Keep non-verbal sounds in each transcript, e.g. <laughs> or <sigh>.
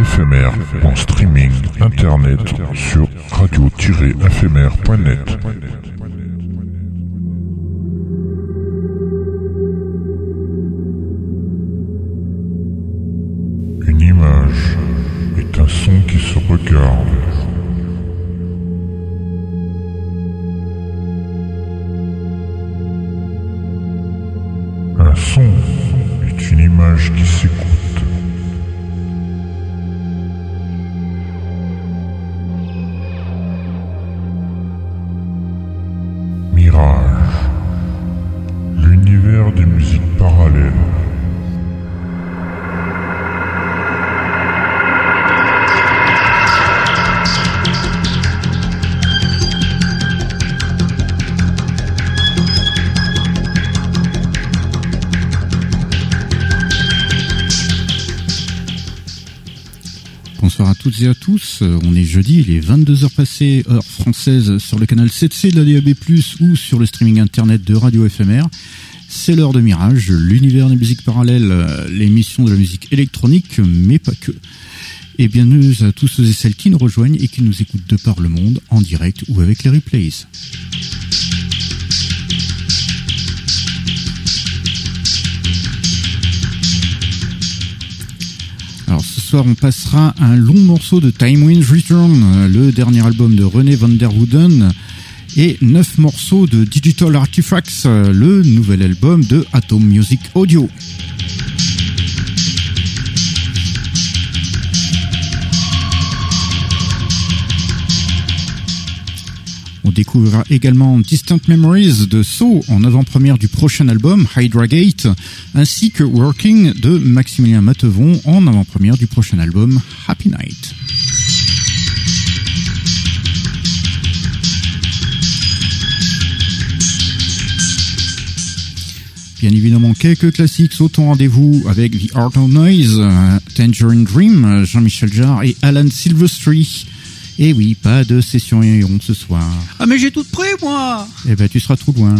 éphémère en streaming internet sur radio-éphémère.net. Une image est un son qui se regarde. Euh, On est jeudi, il est 22h passé, heure française, sur le canal 7C de la DAB+, ou sur le streaming internet de Radio FMR. C'est l'heure de Mirage, l'univers des musiques parallèles, euh, l'émission de la musique électronique, mais pas que. Et bienvenue à tous ceux et celles qui nous rejoignent et qui nous écoutent de par le monde, en direct ou avec les replays. Soir, on passera un long morceau de Time Winds Return, euh, le dernier album de René van der Wooden, et neuf morceaux de Digital Artifacts, euh, le nouvel album de Atom Music Audio. On découvrira également Distant Memories de So en avant-première du prochain album Hydra Gate, ainsi que Working de Maximilien Matevon en avant-première du prochain album Happy Night. Bien évidemment, quelques classiques sautent au rendez-vous avec The Art of Noise, euh, Tangerine Dream, euh, Jean-Michel Jarre et Alan Silvestri. Et oui, pas de session Ion ce soir. Ah mais j'ai tout prêt moi Eh ben, tu seras trop loin.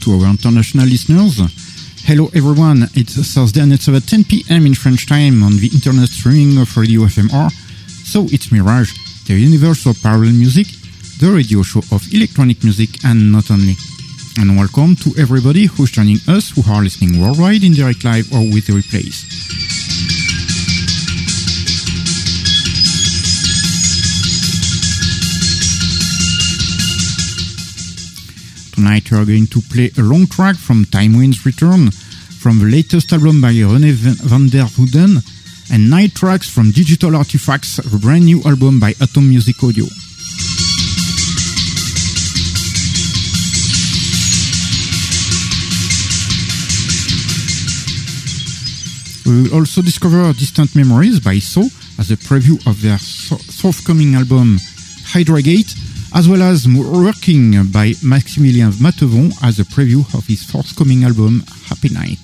To our international listeners, hello everyone. It's Thursday and it's about 10 p.m. in French time on the internet streaming of Radio FMR. So it's Mirage, the universal parallel music, the radio show of electronic music and not only. And welcome to everybody who's joining us who are listening worldwide in direct live or with the replays. Tonight we are going to play a long track from Time Winds Return from the latest album by René van der Wooden and nine tracks from Digital Artifacts, the brand new album by Atom Music Audio. We will also discover Distant Memories by So as a preview of their forthcoming album Hydra Gate, as well as Working by Maximilien Matevon as a preview of his forthcoming album Happy Night.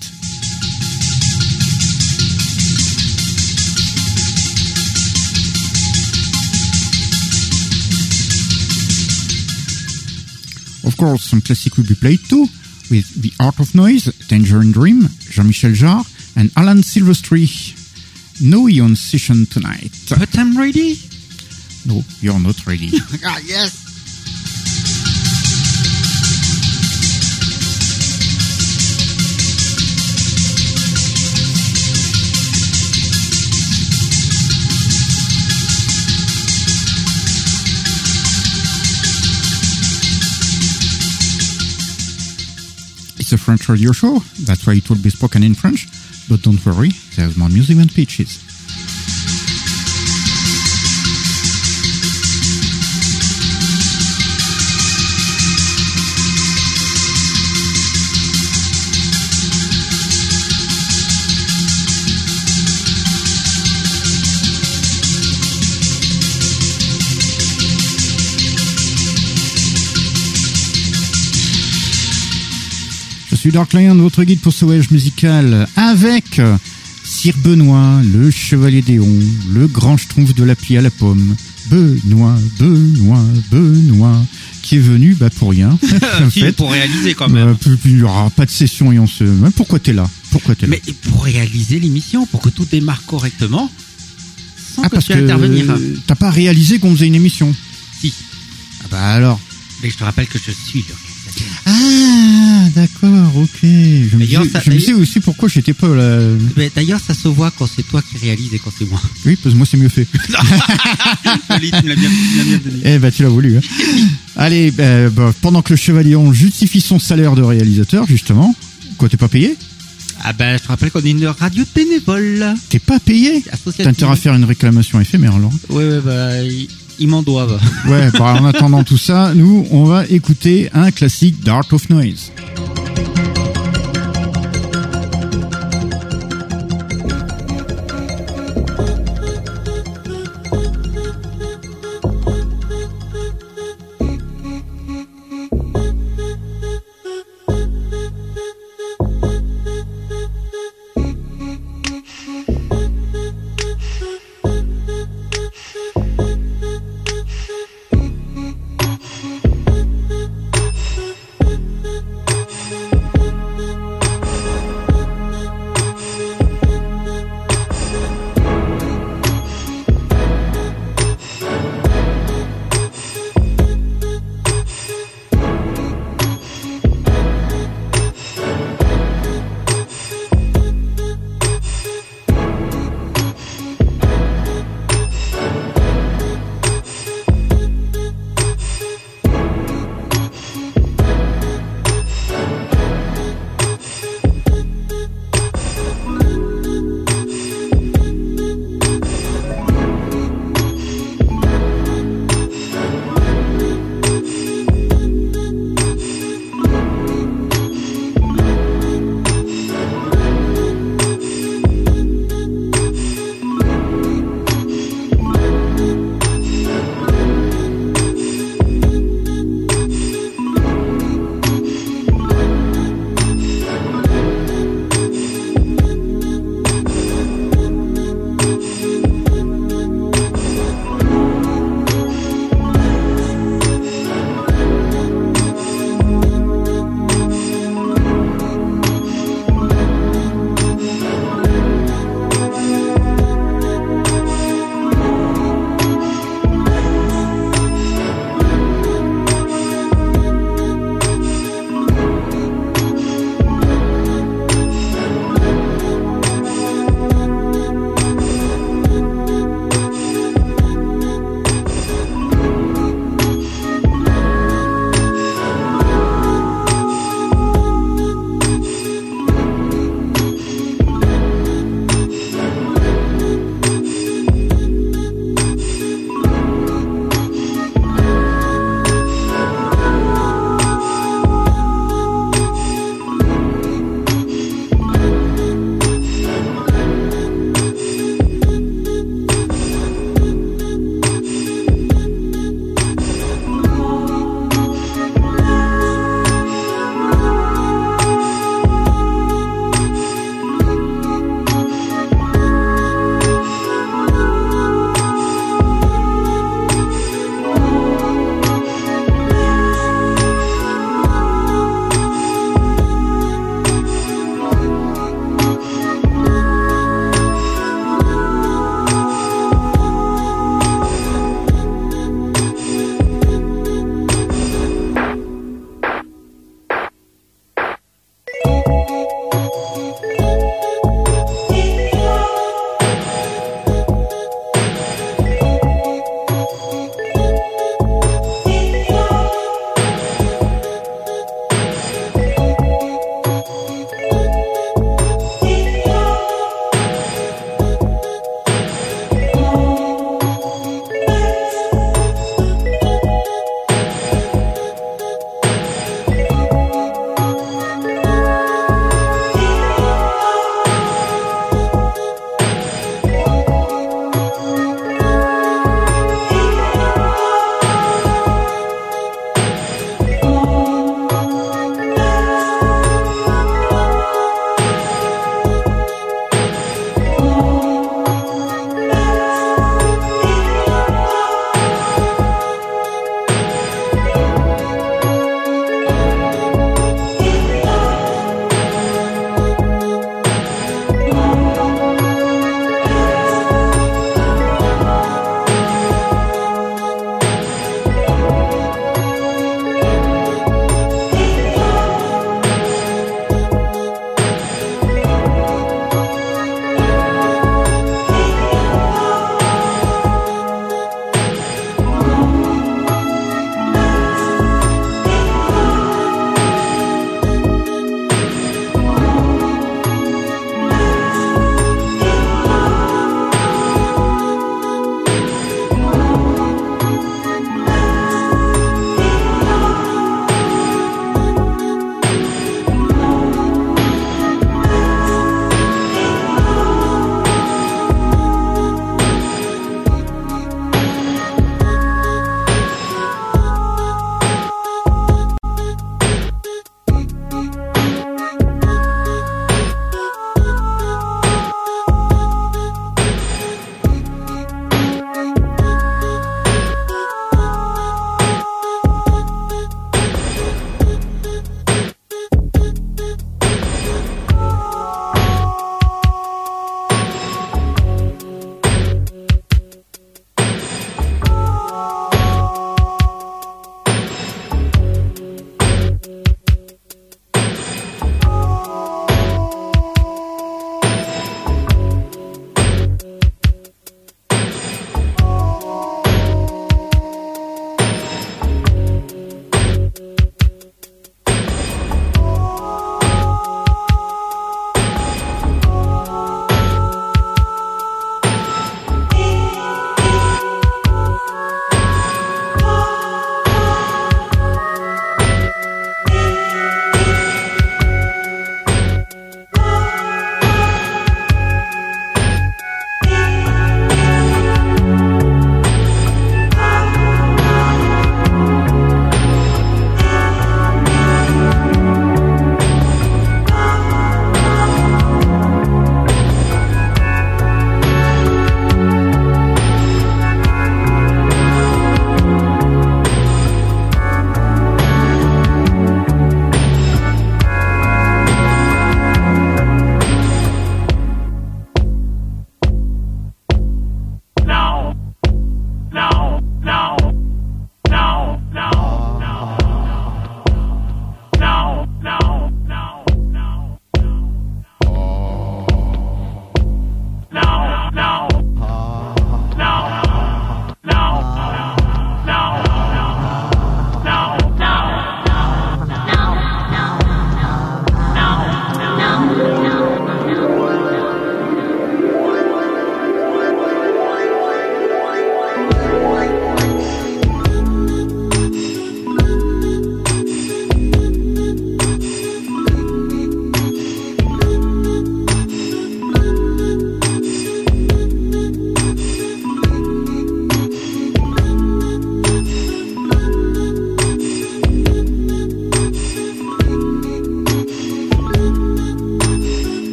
Of course, some classic will be played too, with The Art of Noise, Tangerine Dream, Jean-Michel Jarre, and Alan Silvestri. No Ion session tonight. But I'm ready No, you're not ready. <laughs> Ah yes It's a French radio show, that's why it will be spoken in French. But don't worry, there's more music than pitches. Suis Dark Lion, votre guide pour ce voyage musical avec Sire Benoît, le chevalier d'Éon, le grand schtroumpf de la plie à la pomme, Benoît, Benoît, Benoît, qui est venu bah, pour rien. <laughs> en fait. pour réaliser quand même. Euh, puis il n'y aura pas de session et on se. Pourquoi t'es là? Pourquoi t'es là? Mais pour réaliser l'émission, pour que tout démarre correctement, sans Ah que parce tu que intervenir. t'as pas réalisé qu'on faisait une émission. Si. Ah bah alors. Mais je te rappelle que je suis le. Ah d'accord, ok. Je me disais, ça- je me disais aussi pourquoi j'étais pas là. Mais D'ailleurs, ça se voit quand c'est toi qui réalise et quand c'est moi. Oui, parce que moi c'est mieux fait. <laughs> Allez, tu me l'as bien, tu me l'as bien donné. Eh bah tu l'as voulu. Hein. Allez, bah, bah, pendant que le chevalier on justifie son salaire de réalisateur justement. Quoi, t'es pas payé? Ah ben, je te rappelle qu'on est une radio bénévole. T'es pas payé? T'as intérêt à faire une réclamation éphémère alors. Ouais, ouais, bah, ils, m'en doivent. Ouais, bah, en attendant tout ça, nous, on va écouter un classique d'Art of Noise.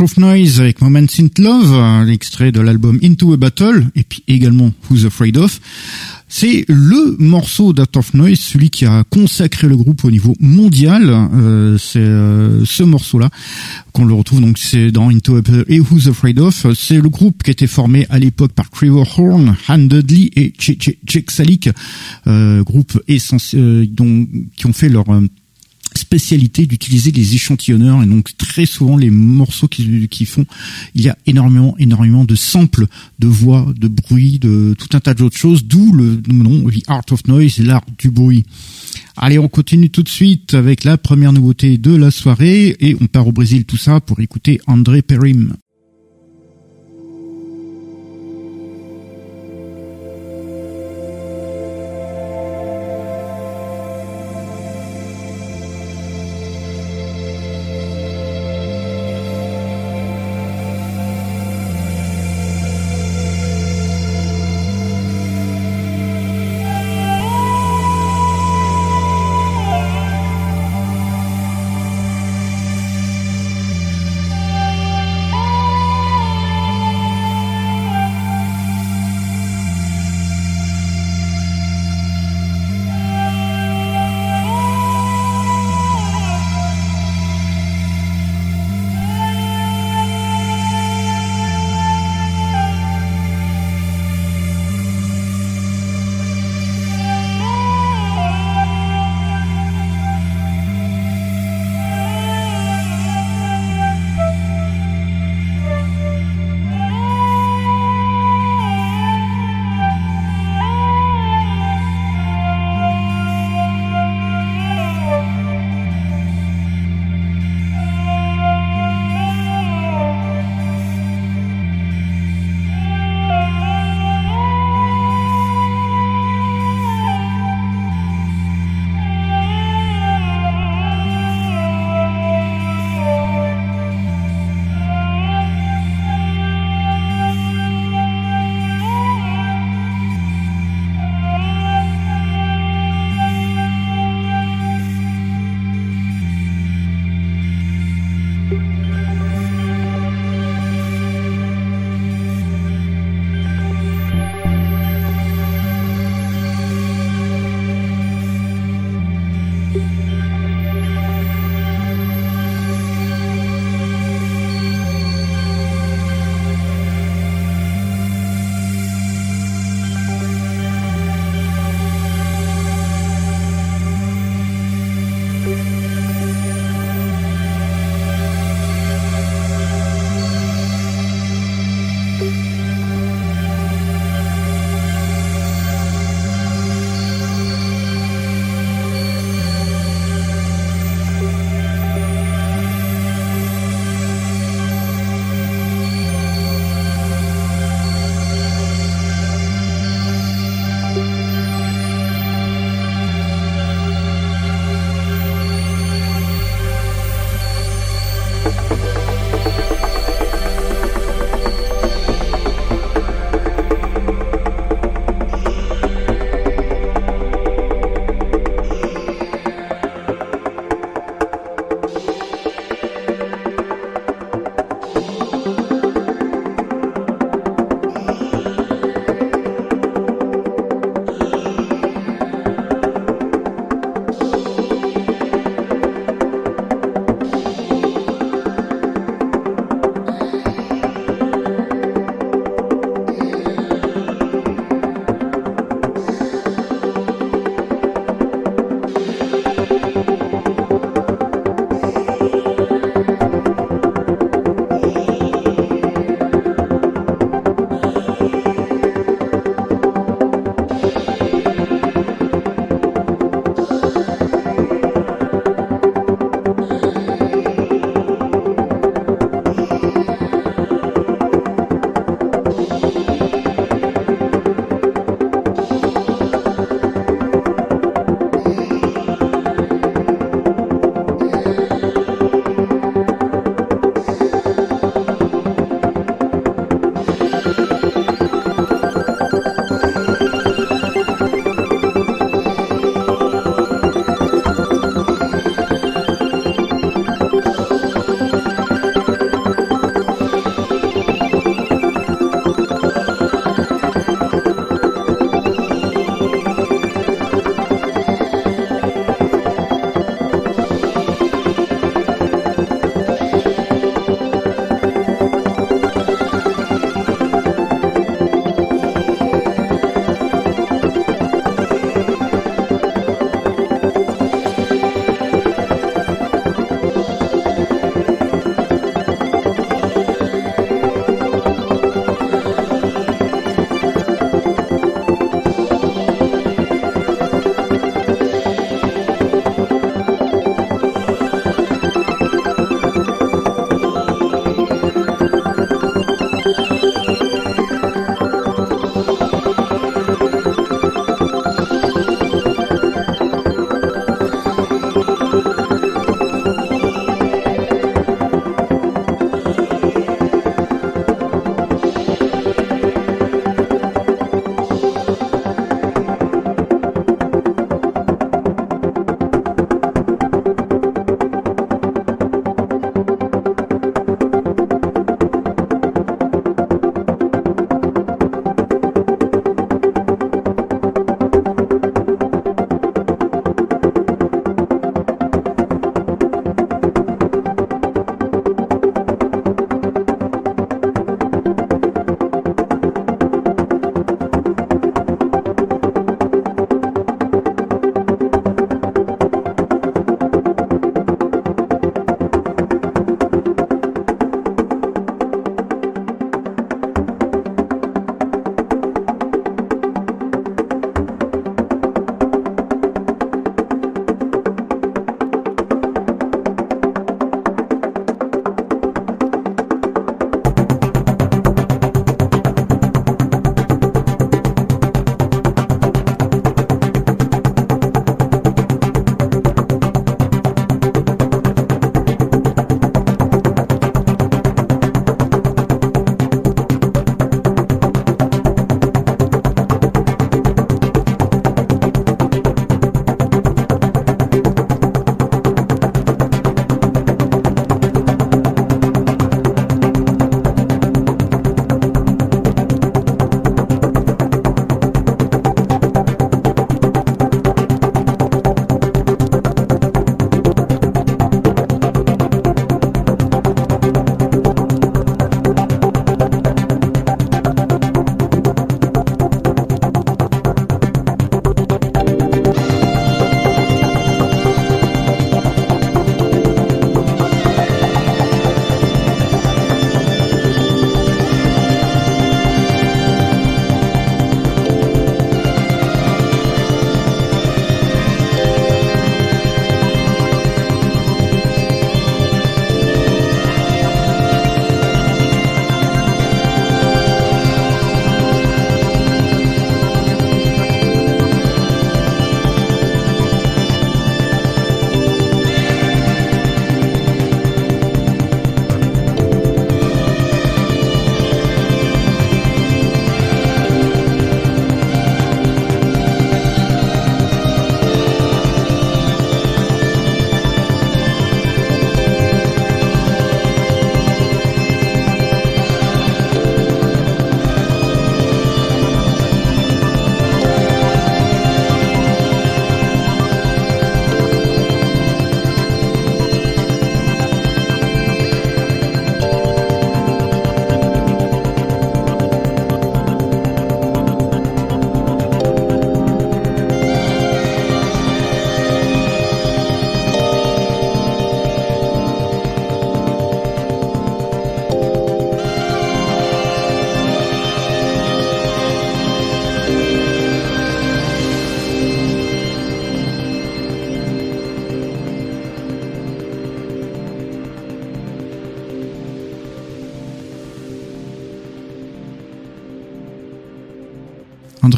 The Art of Noise avec Moments in Love, un extrait de l'album Into a Battle, et puis également Who's Afraid of. C'est le morceau d'Art of Noise, celui qui a consacré le groupe au niveau mondial. Euh, c'est euh, ce morceau-là qu'on le retrouve donc c'est dans Into a Battle et Who's Afraid of. C'est le groupe qui était formé à l'époque par Trevor Horn, Han Dudley et Jake Salik, euh, groupe essentiel dont qui ont fait leur spécialité d'utiliser les échantillonneurs et donc très souvent les morceaux qui, qui font il y a énormément énormément de samples de voix de bruit de tout un tas d'autres choses d'où le nom The Art of Noise l'art du bruit. Allez on continue tout de suite avec la première nouveauté de la soirée et on part au Brésil tout ça pour écouter André Perim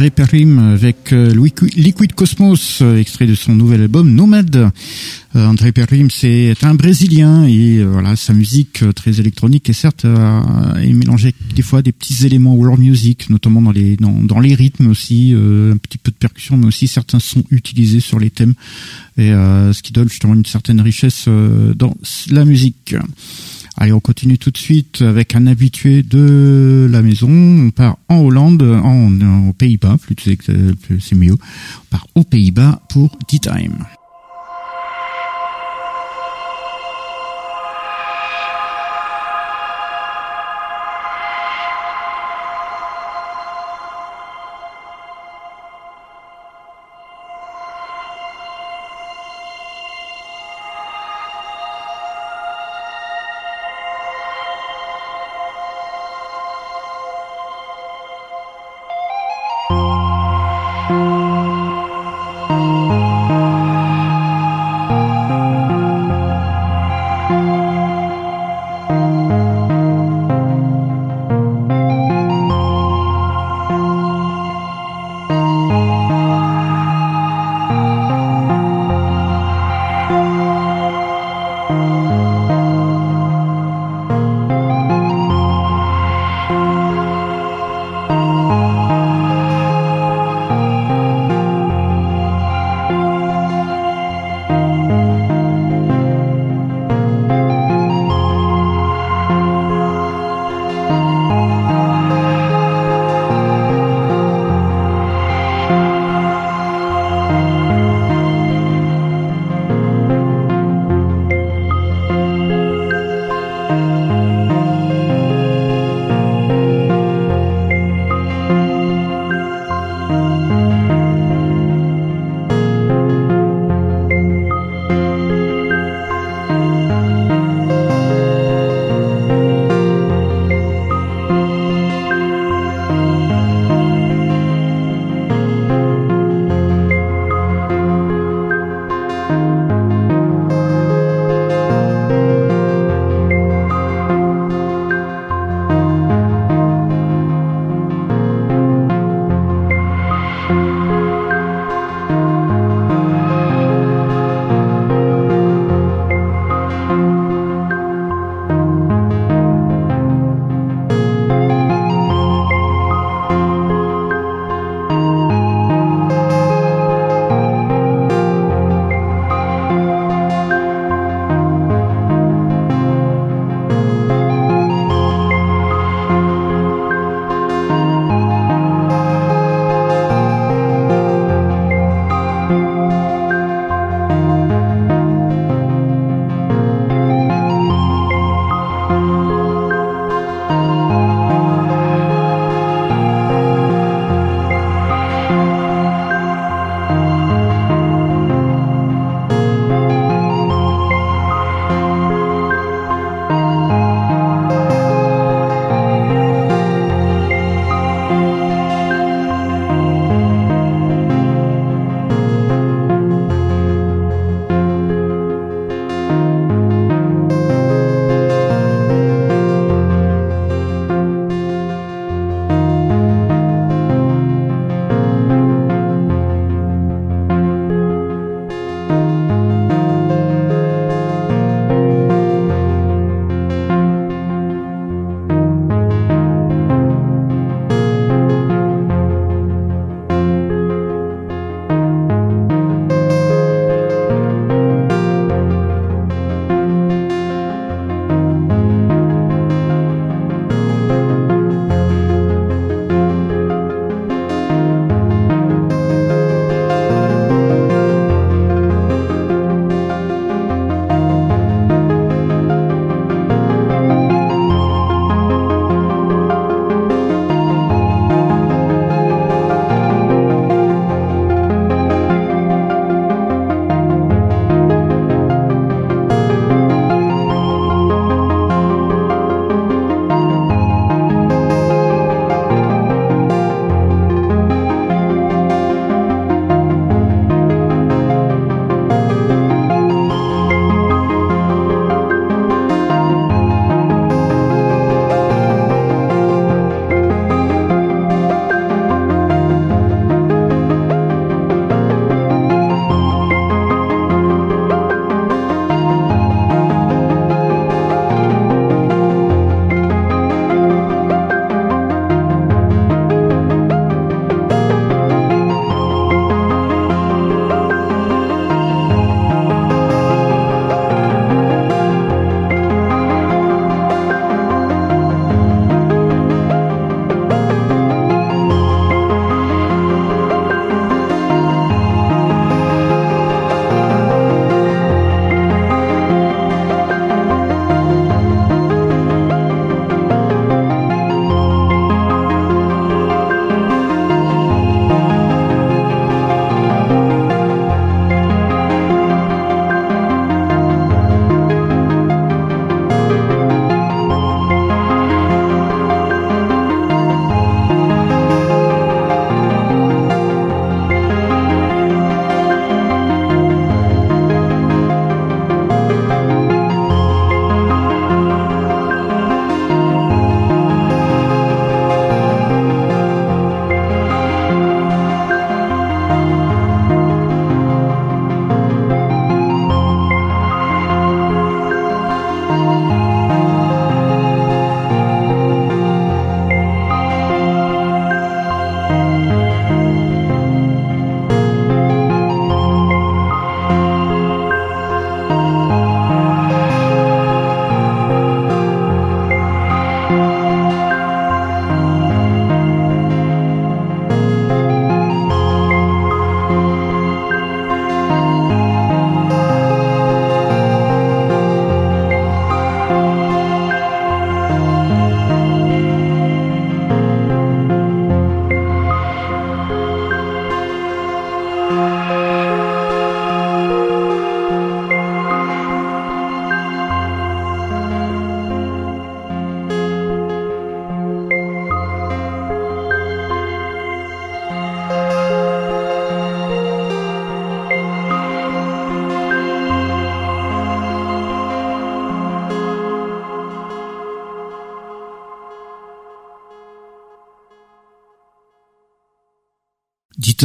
André Perrim avec euh, Liquid Cosmos, euh, extrait de son nouvel album Nomad. Euh, André Perrim, c'est un Brésilien et voilà sa musique très électronique et certes est mélangée des fois des petits éléments world music, notamment dans les dans, les rythmes aussi, un petit peu de percussion, mais aussi certains sons utilisés sur les thèmes et ce qui donne justement une certaine richesse dans la musique. Allez, on continue tout de suite avec un habitué de la maison. On part en Hollande, en, aux Pays-Bas, plus c'est mieux. On part aux Pays-Bas pour D-Time.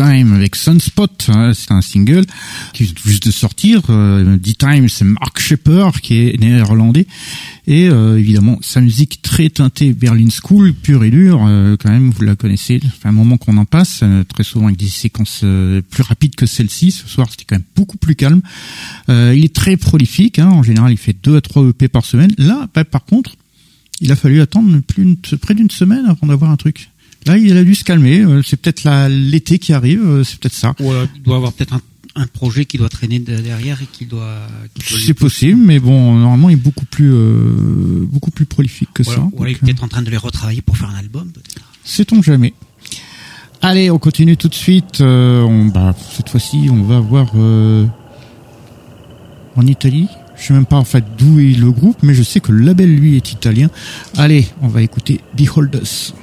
Avec Sunspot, hein, c'est un single qui vient juste de sortir. Euh, D-Time, c'est Mark Shepper qui est néerlandais et euh, évidemment sa musique très teintée Berlin School, pure et dure. euh, quand même, vous la connaissez. Fait un moment qu'on en passe, euh, très souvent avec des séquences plus rapides que celle-ci. Ce soir, c'était quand même beaucoup plus calme. Il est très prolifique. Hein, en général, il fait deux à trois EP par semaine. Là, bah, par contre, il a fallu attendre près d'une semaine avant d'avoir un truc. Là, il a dû se calmer. euh, C'est peut-être l'été qui arrive. euh, C'est peut-être ça. Ou alors, il doit avoir peut-être un, un projet qui doit traîner de- derrière et qui doit. doit C'est possible, mais bon, normalement, il est beaucoup plus, euh, beaucoup plus prolifique que ça. ou alors il est euh, peut-être en train de les retravailler pour faire un album. peut-être. Sait-on jamais. Allez, on continue tout de suite. euh, on, bah, cette fois-ci, on va voir euh, en Italie. Je sais même pas en fait d'où est le groupe, mais je sais que le label lui est italien. Allez, on va écouter Behold Us.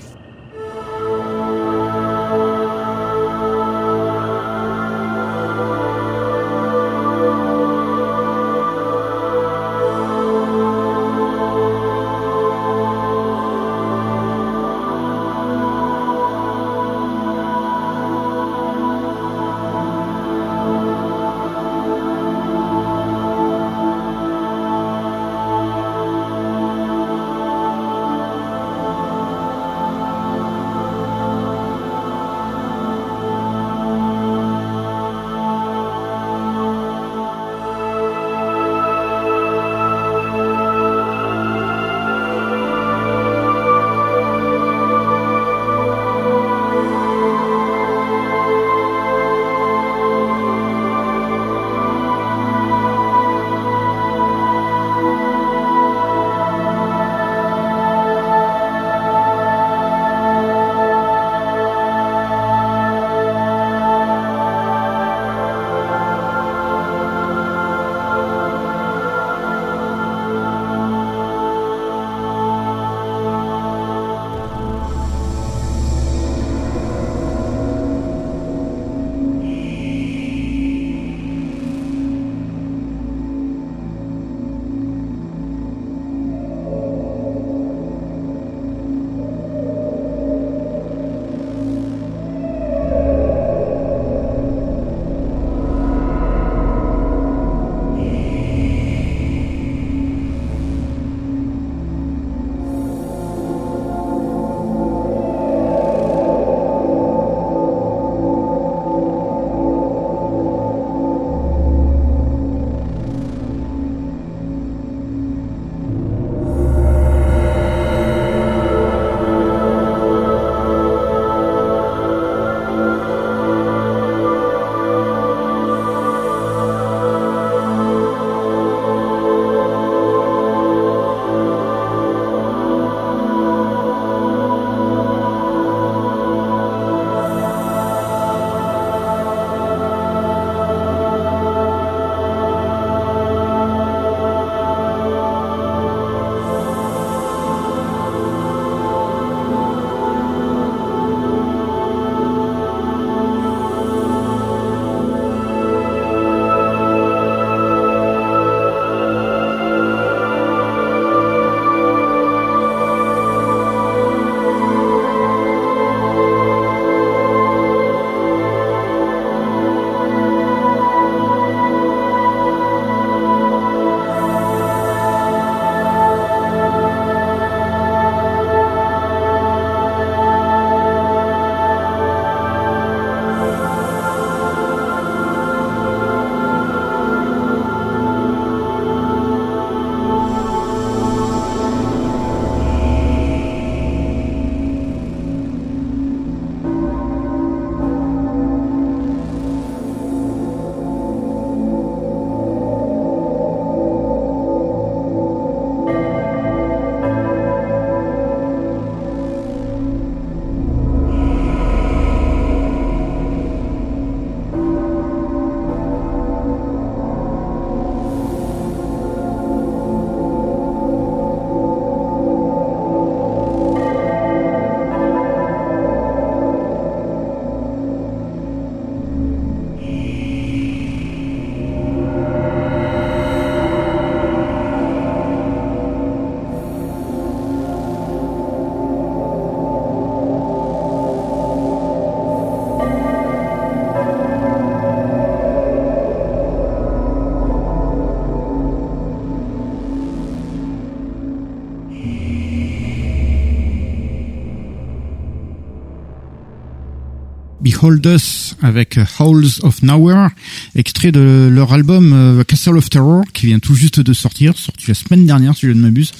Behold Us avec Howls of Nowhere, extrait de leur album euh, Castle of Terror qui vient tout juste de sortir, sorti la semaine dernière si je ne m'abuse.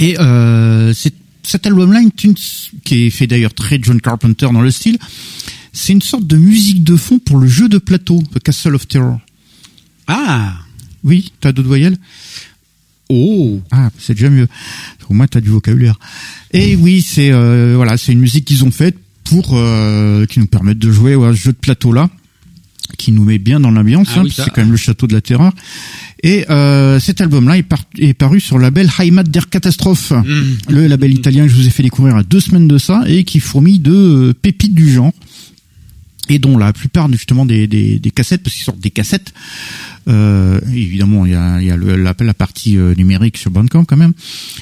Et euh, cet album-là, qui est fait d'ailleurs très John Carpenter dans le style, c'est une sorte de musique de fond pour le jeu de plateau, The Castle of Terror. Ah Oui, t'as d'autres voyelles? Oh Ah, c'est déjà mieux. Au moins, t'as du vocabulaire. Et oui, c'est euh, voilà, c'est une musique qu'ils ont faite pour euh, qui nous permettent de jouer ouais, à ce jeu de plateau là, qui nous met bien dans l'ambiance. Ah hein, oui, c'est quand même le château de la terreur. Et euh, cet album-là est, par- est paru sur le label Heimat der Katastrophe, le label italien que je vous ai fait découvrir a deux semaines de ça et qui fourmille de euh, pépites du genre et dont la plupart justement des, des, des cassettes, parce qu'ils sortent des cassettes, euh, évidemment il y a, il y a le- la, la partie euh, numérique sur Bandcamp quand même,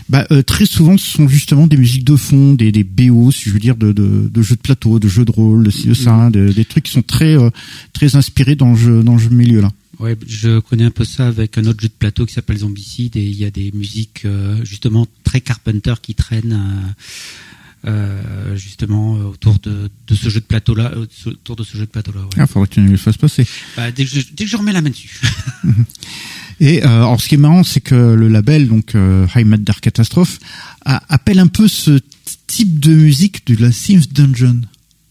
bah, euh, très souvent ce sont justement des musiques de fond, des, des BO, si je veux dire, de, de, de jeux de plateau, de jeux de rôle, de de ça, de- des trucs qui sont très euh, très inspirés dans le jeu, dans le milieu là. Ouais, je connais un peu ça avec un autre jeu de plateau qui s'appelle Zombicide et il y a des musiques euh, justement très Carpenter qui traînent euh, euh, justement euh, autour de, de ce jeu de plateau là, autour de ce jeu de plateau là. Ah, faudrait que tu nous le fasses passer. Bah, dès, que je, dès que je remets la main dessus. <laughs> Et euh, alors, ce qui est marrant, c'est que le label, donc euh, Heimat der Katastrophe, a- appelle un peu ce type de musique de la Sims Dungeon.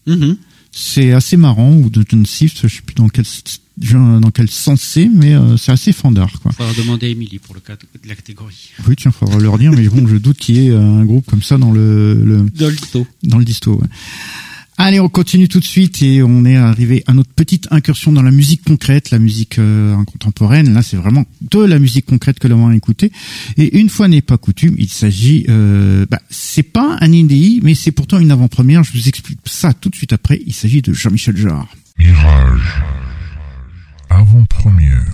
Mhm. C'est assez marrant, ou Dungeon Sims, je sais plus dans quel dans quel sens c'est, mais euh, c'est assez fandard, quoi. Faudra demander à Émilie pour le cas de la catégorie. Oui, tiens, faudra leur dire, mais bon, je doute qu'il y ait un groupe comme ça dans le, le Dolto. dans le disto. ouais. Allez, on continue tout de suite et on est arrivé à notre petite incursion dans la musique concrète, la musique euh, contemporaine. Là, c'est vraiment de la musique concrète que l'on va écouter. Et une fois n'est pas coutume, il s'agit, euh, bah, c'est pas un indie, mais c'est pourtant une avant-première. Je vous explique ça tout de suite après. Il s'agit de Jean-Michel Jarre. Mirage. Avant-première.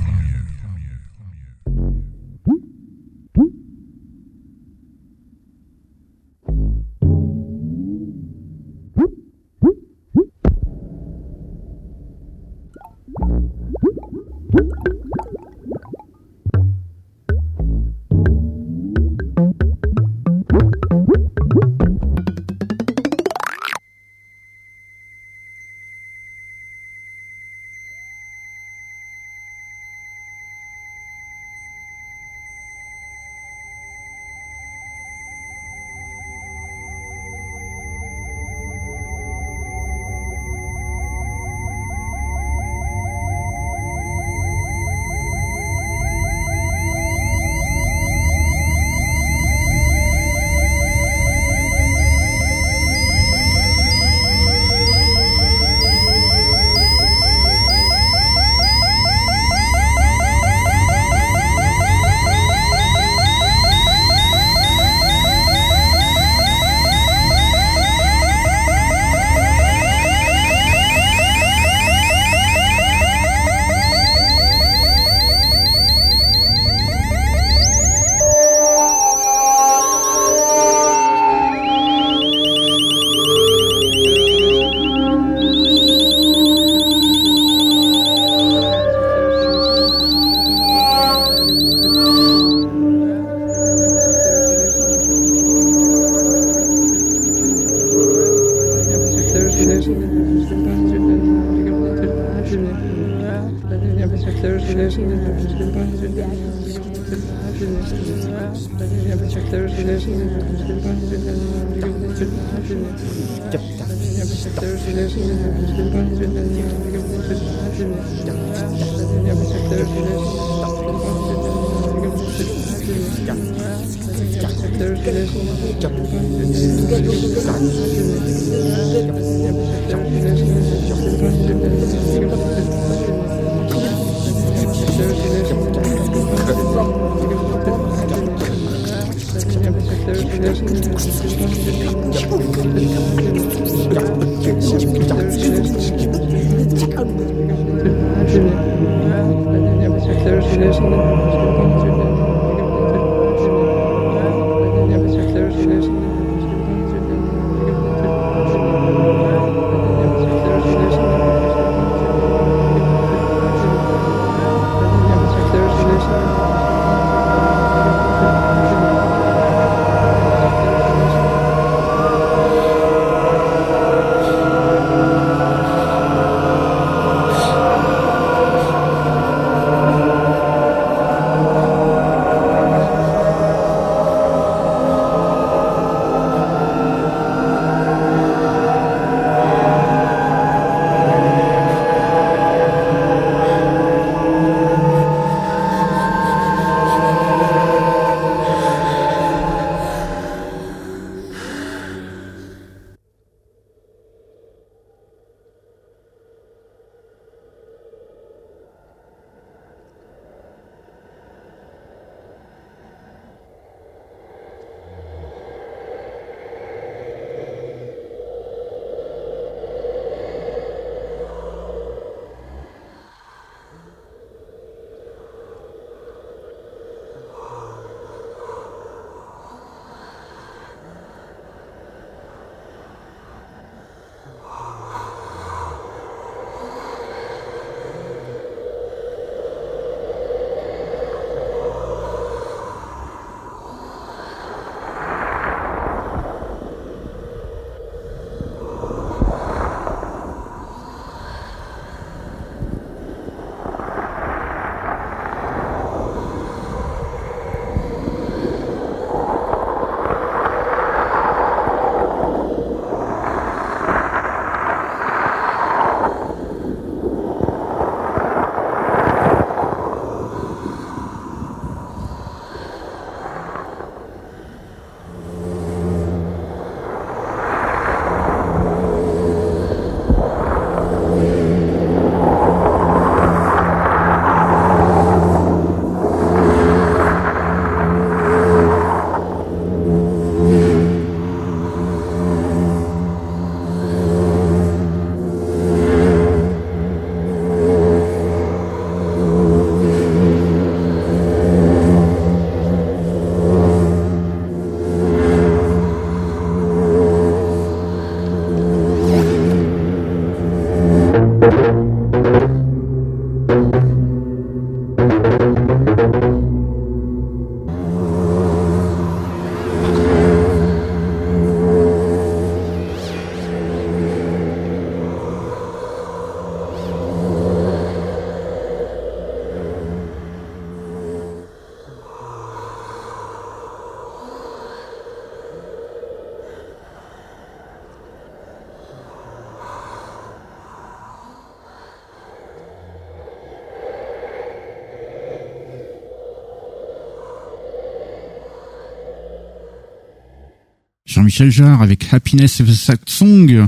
Jean-Michel Jarre avec Happiness of Sad Song,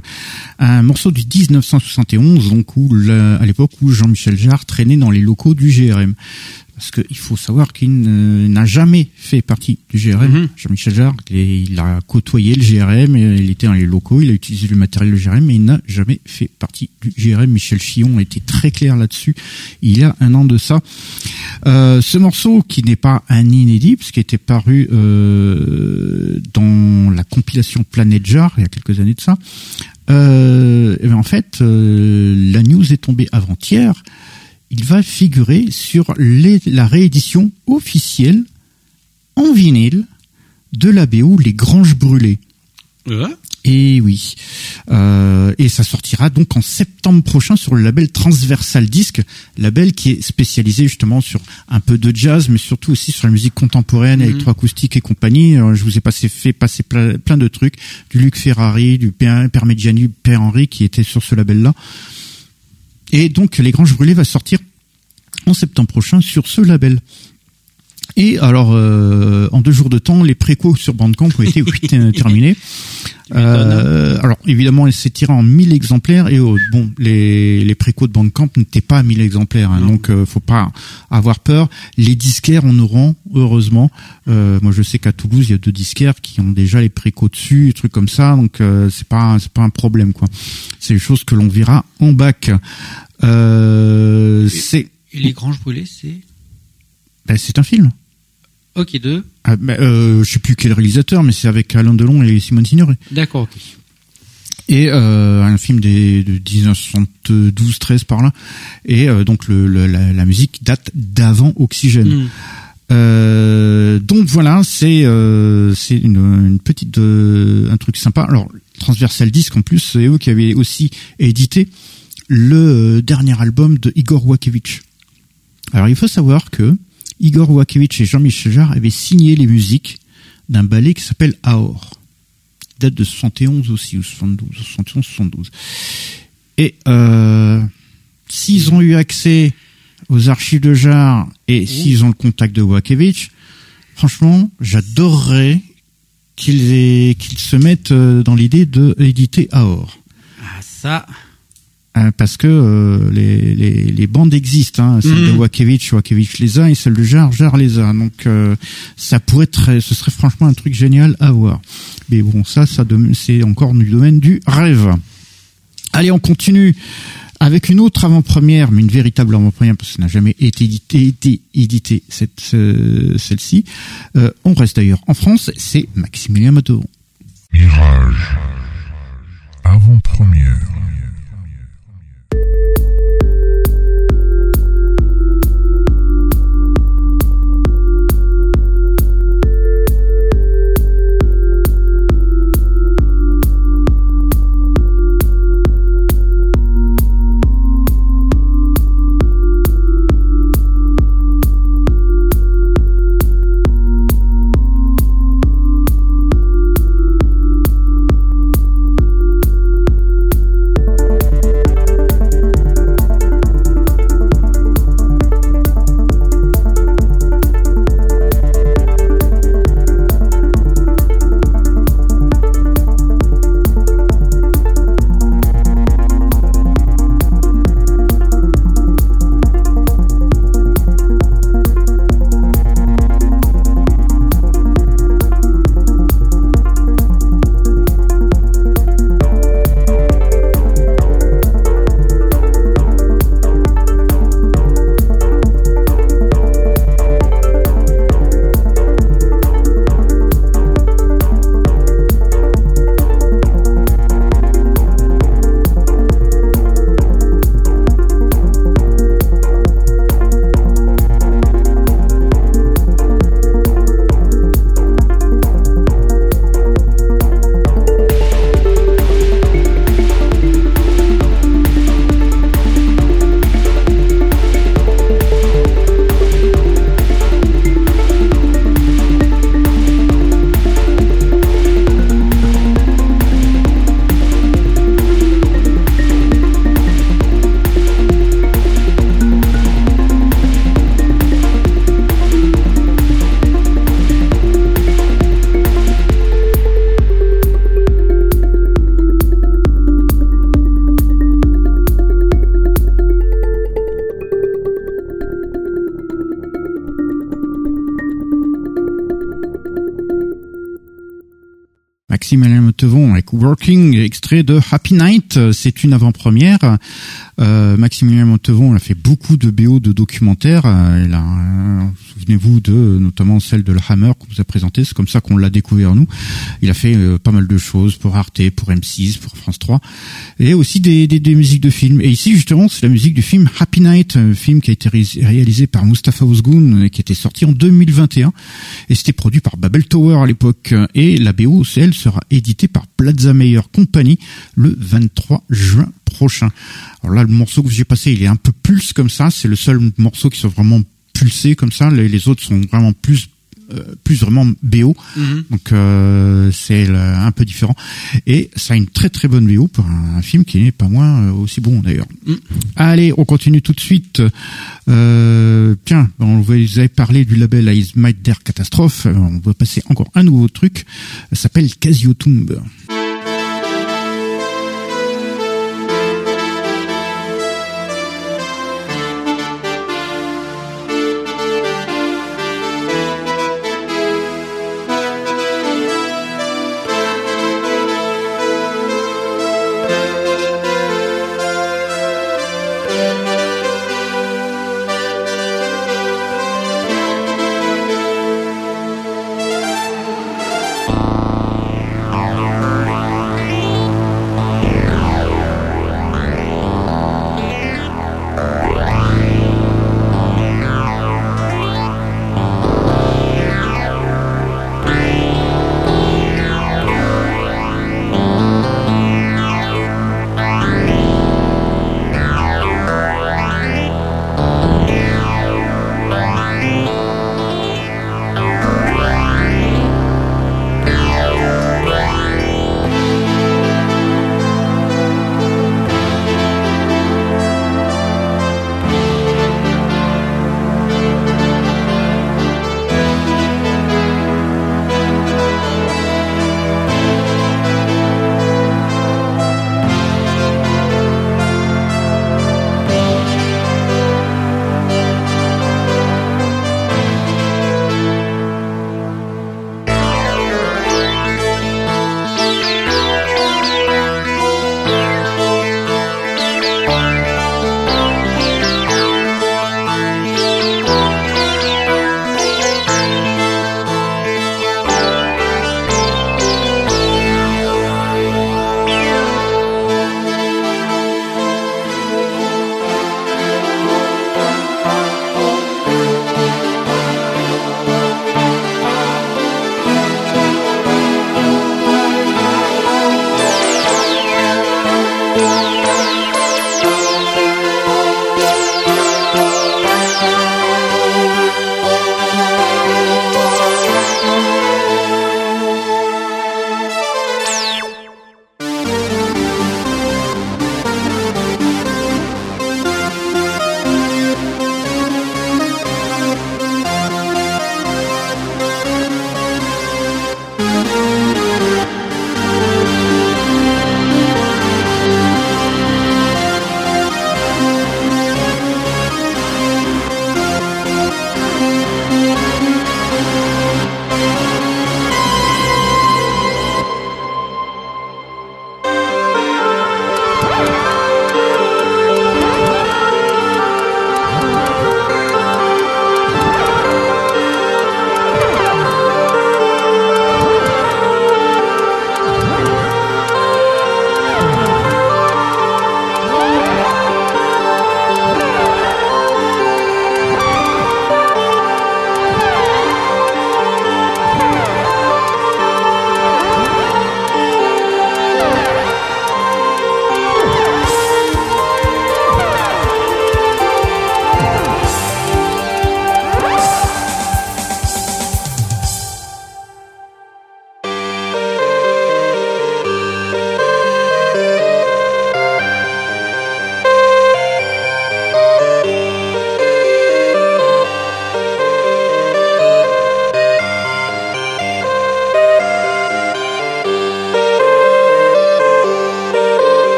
un morceau du 1971, donc où à l'époque où Jean-Michel Jarre traînait dans les locaux du GRM qu'il faut savoir qu'il n'a jamais fait partie du GRM. Mhm. Jean-Michel Jarre, il a côtoyé le GRM, il était dans les locaux, il a utilisé le matériel du GRM, mais il n'a jamais fait partie du GRM. Michel Chillon a été très clair là-dessus. Il y a un an de ça. Euh, ce morceau, qui n'est pas un inédit, qui était paru euh, dans la compilation Planète Jarre il y a quelques années de ça, euh, et en fait, euh, la news est tombée avant-hier il va figurer sur la réédition officielle en vinyle de la BO Les Granges Brûlées. Et oui. Euh, et ça sortira donc en septembre prochain sur le label Transversal Disc, label qui est spécialisé justement sur un peu de jazz, mais surtout aussi sur la musique contemporaine, mhm. électroacoustique et compagnie. je vous ai passé, fait passer plein, de trucs, du Luc Ferrari, du Père, Mediani, du Père Henri qui était sur ce label-là. Et donc, Les Granges Brûlées va sortir en septembre prochain sur ce label. Et alors, euh, en deux jours de temps, les précos sur Bandcamp ont été <laughs> terminés. Euh, alors évidemment, s'est tiré en 1000 exemplaires et oh, bon, les les précos de Bandcamp n'étaient pas à 1000 exemplaires, hein, donc euh, faut pas avoir peur. Les disquaires en auront heureusement. Euh, moi, je sais qu'à Toulouse, il y a deux disquaires qui ont déjà les précos dessus, des trucs comme ça, donc euh, c'est pas c'est pas un problème quoi. C'est des choses que l'on verra en bac. c'est et les Granges brûlées, c'est? Ben, C'est un film. Ok, deux. Ah, ben, euh, je sais plus quel réalisateur, mais c'est avec Alain Delon et Simone Signoret. D'accord, ok. Et euh, un film des, de 1972-13 par là. Et euh, donc le, la, musique date d'avant Oxygène. Hmm. Euh, donc voilà, c'est euh, c'est une, une, petite un truc sympa. Alors Transversal Disc en plus, c'est eux qui avaient aussi édité le dernier album de Igor Wakevich. Alors il faut savoir que Igor Wakevich et Jean-Michel Jarre avaient signé les musiques d'un ballet qui s'appelle Aor. date de 71 aussi, ou 72, 71, 72. Et euh, s'ils ont eu accès aux archives de Jarre et s'ils ont le contact de Wakevich, franchement, j'adorerais qu'ils se mettent euh, dans l'idée de éditer Aor. Ah ça, parce que euh, les, les, les, bandes existent, hein, celle de mhm. Wakevich, Wakevich les a, et celle de Jar, Jar les a. Donc euh, ça pourrait être, ce serait franchement un truc génial à voir. Mais bon, ça, ça c'est encore du domaine du rêve. Allez, on continue avec une autre avant-première, mais une véritable avant-première parce que ça n'a jamais été édité, été édité cette celle-ci. on reste d'ailleurs en France, c'est Maximilien Matteau. Mirage, avant-première. Working, extrait de Happy Night. C'est une avant-première. Euh, Maximilien Montevon a fait beaucoup de BO de documentaires. Euh, euh, souvenez-vous de notamment celle de la Hammer a présenté. C'est comme ça qu'on l'a découvert nous. Il a fait euh, pas mal de choses pour Arte, pour M6, pour France 3, et aussi des, musiques de films. Et ici justement, c'est la musique du film Happy Night, un film qui a été réalisé par Mustafa Ozgun et qui était sorti en 2021. Et c'était produit par Babel Tower à l'époque. Et la BO, elle, sera éditée par Plaza Meyer Company le 23 juin prochain. Alors là, le morceau que j'ai passé, il est un peu pulse comme ça. C'est le seul morceau qui soit vraiment pulsé comme ça. Les, autres sont vraiment plus plus vraiment BO, mhm. donc euh, c'est un peu différent. Et ça a une très très bonne BO pour un, film qui n'est pas moins euh, aussi bon d'ailleurs. Mhm. Allez, on continue tout de suite. tiens, on vous avez parlé du label Ice Might Dare Catastrophe. On va passer encore un nouveau truc. Ça s'appelle. Casio Tomb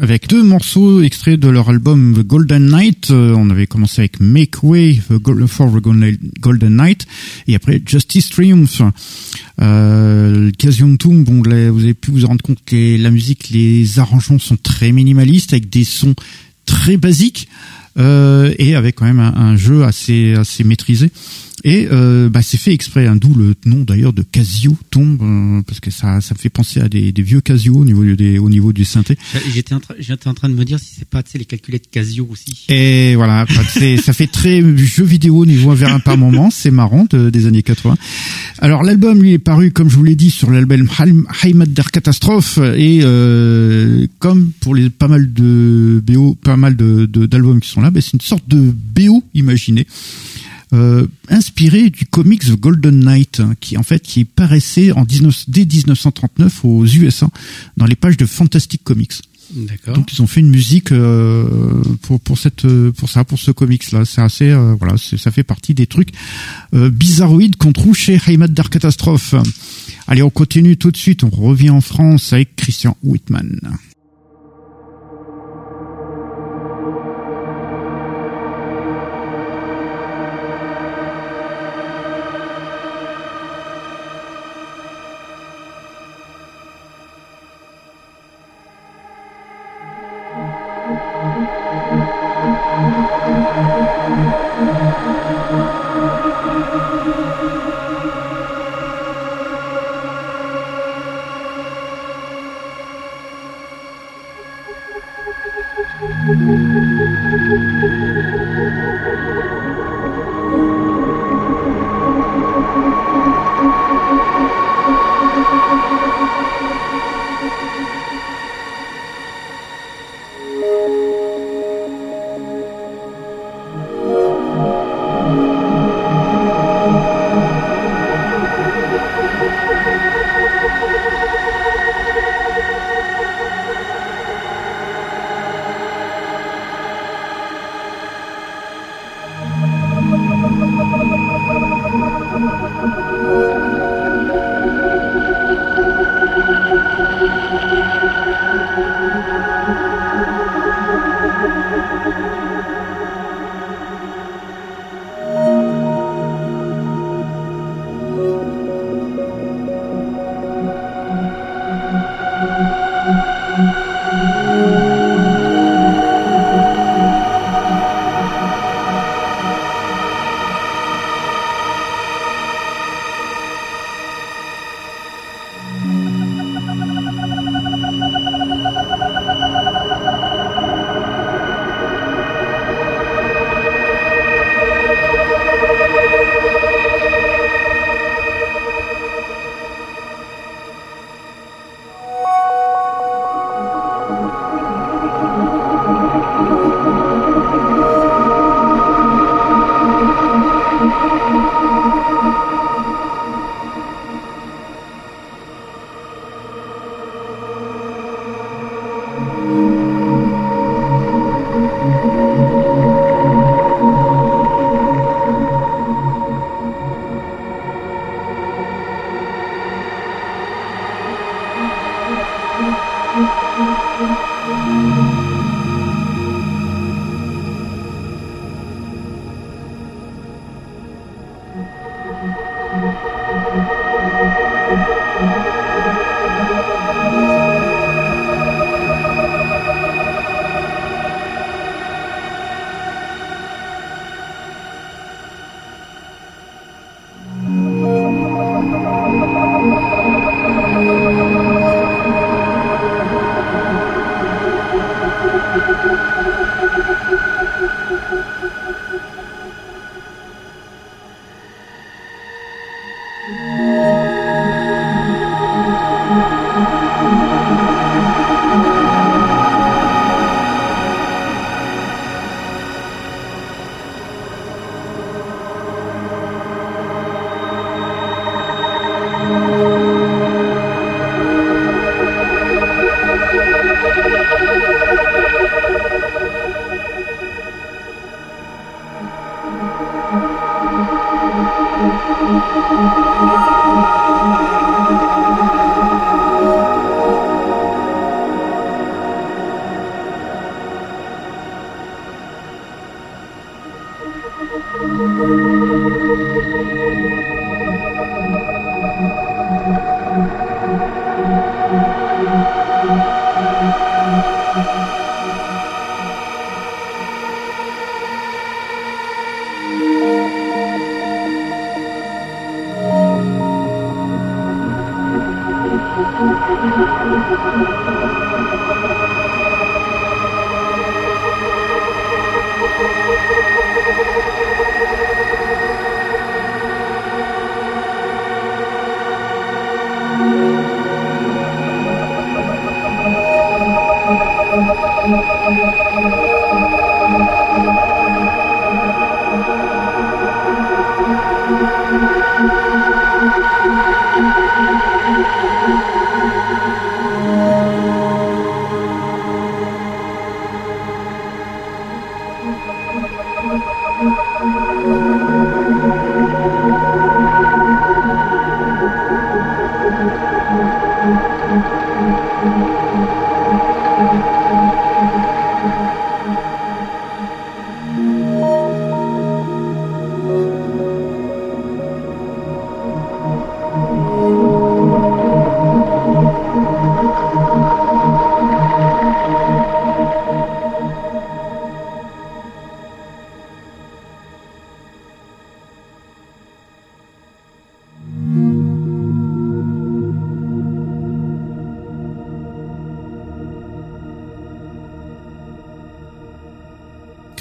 avec deux morceaux extraits de leur album The Golden Night. Euh, on avait commencé avec Make Way for the Golden Night et après Justice Triumph. Euh, Casio Tomb, bon, vous avez pu vous rendre compte que la musique, les arrangements sont très minimalistes avec des sons très basiques euh, et avec quand même un, un jeu assez assez maîtrisé. Et euh, bah, c'est fait exprès, hein, d'où le nom d'ailleurs de Casio tombe, euh, parce que ça, ça me fait penser à des, des vieux Casio au niveau des, au niveau du synthé. J'étais en, j'étais en train de me dire si c'est pas, les calculettes Casio aussi. Et voilà, ça fait très jeu vidéo niveau vers un par moment, c'est marrant des années 80. Alors l'album lui est paru, comme je vous l'ai dit, sur l'album Heimat der Catastrophe, et euh, comme pour les pas mal de BO, pas mal de d'albums qui sont là, bah, c'est une sorte de BO imaginé euh, inspiré du comics The Golden Knight, hein, qui en fait qui paraissait en 19, dès 1939 aux USA dans les pages de Fantastic Comics. Donc ils ont fait une musique euh, pour pour cette pour ça pour ce comics là. C'est assez euh, voilà, ça fait partie des trucs euh, bizarroïdes qu'on trouve chez Heimat Dark Catastrophe. Allez, on continue tout de suite. On revient en France avec Christian Whitman.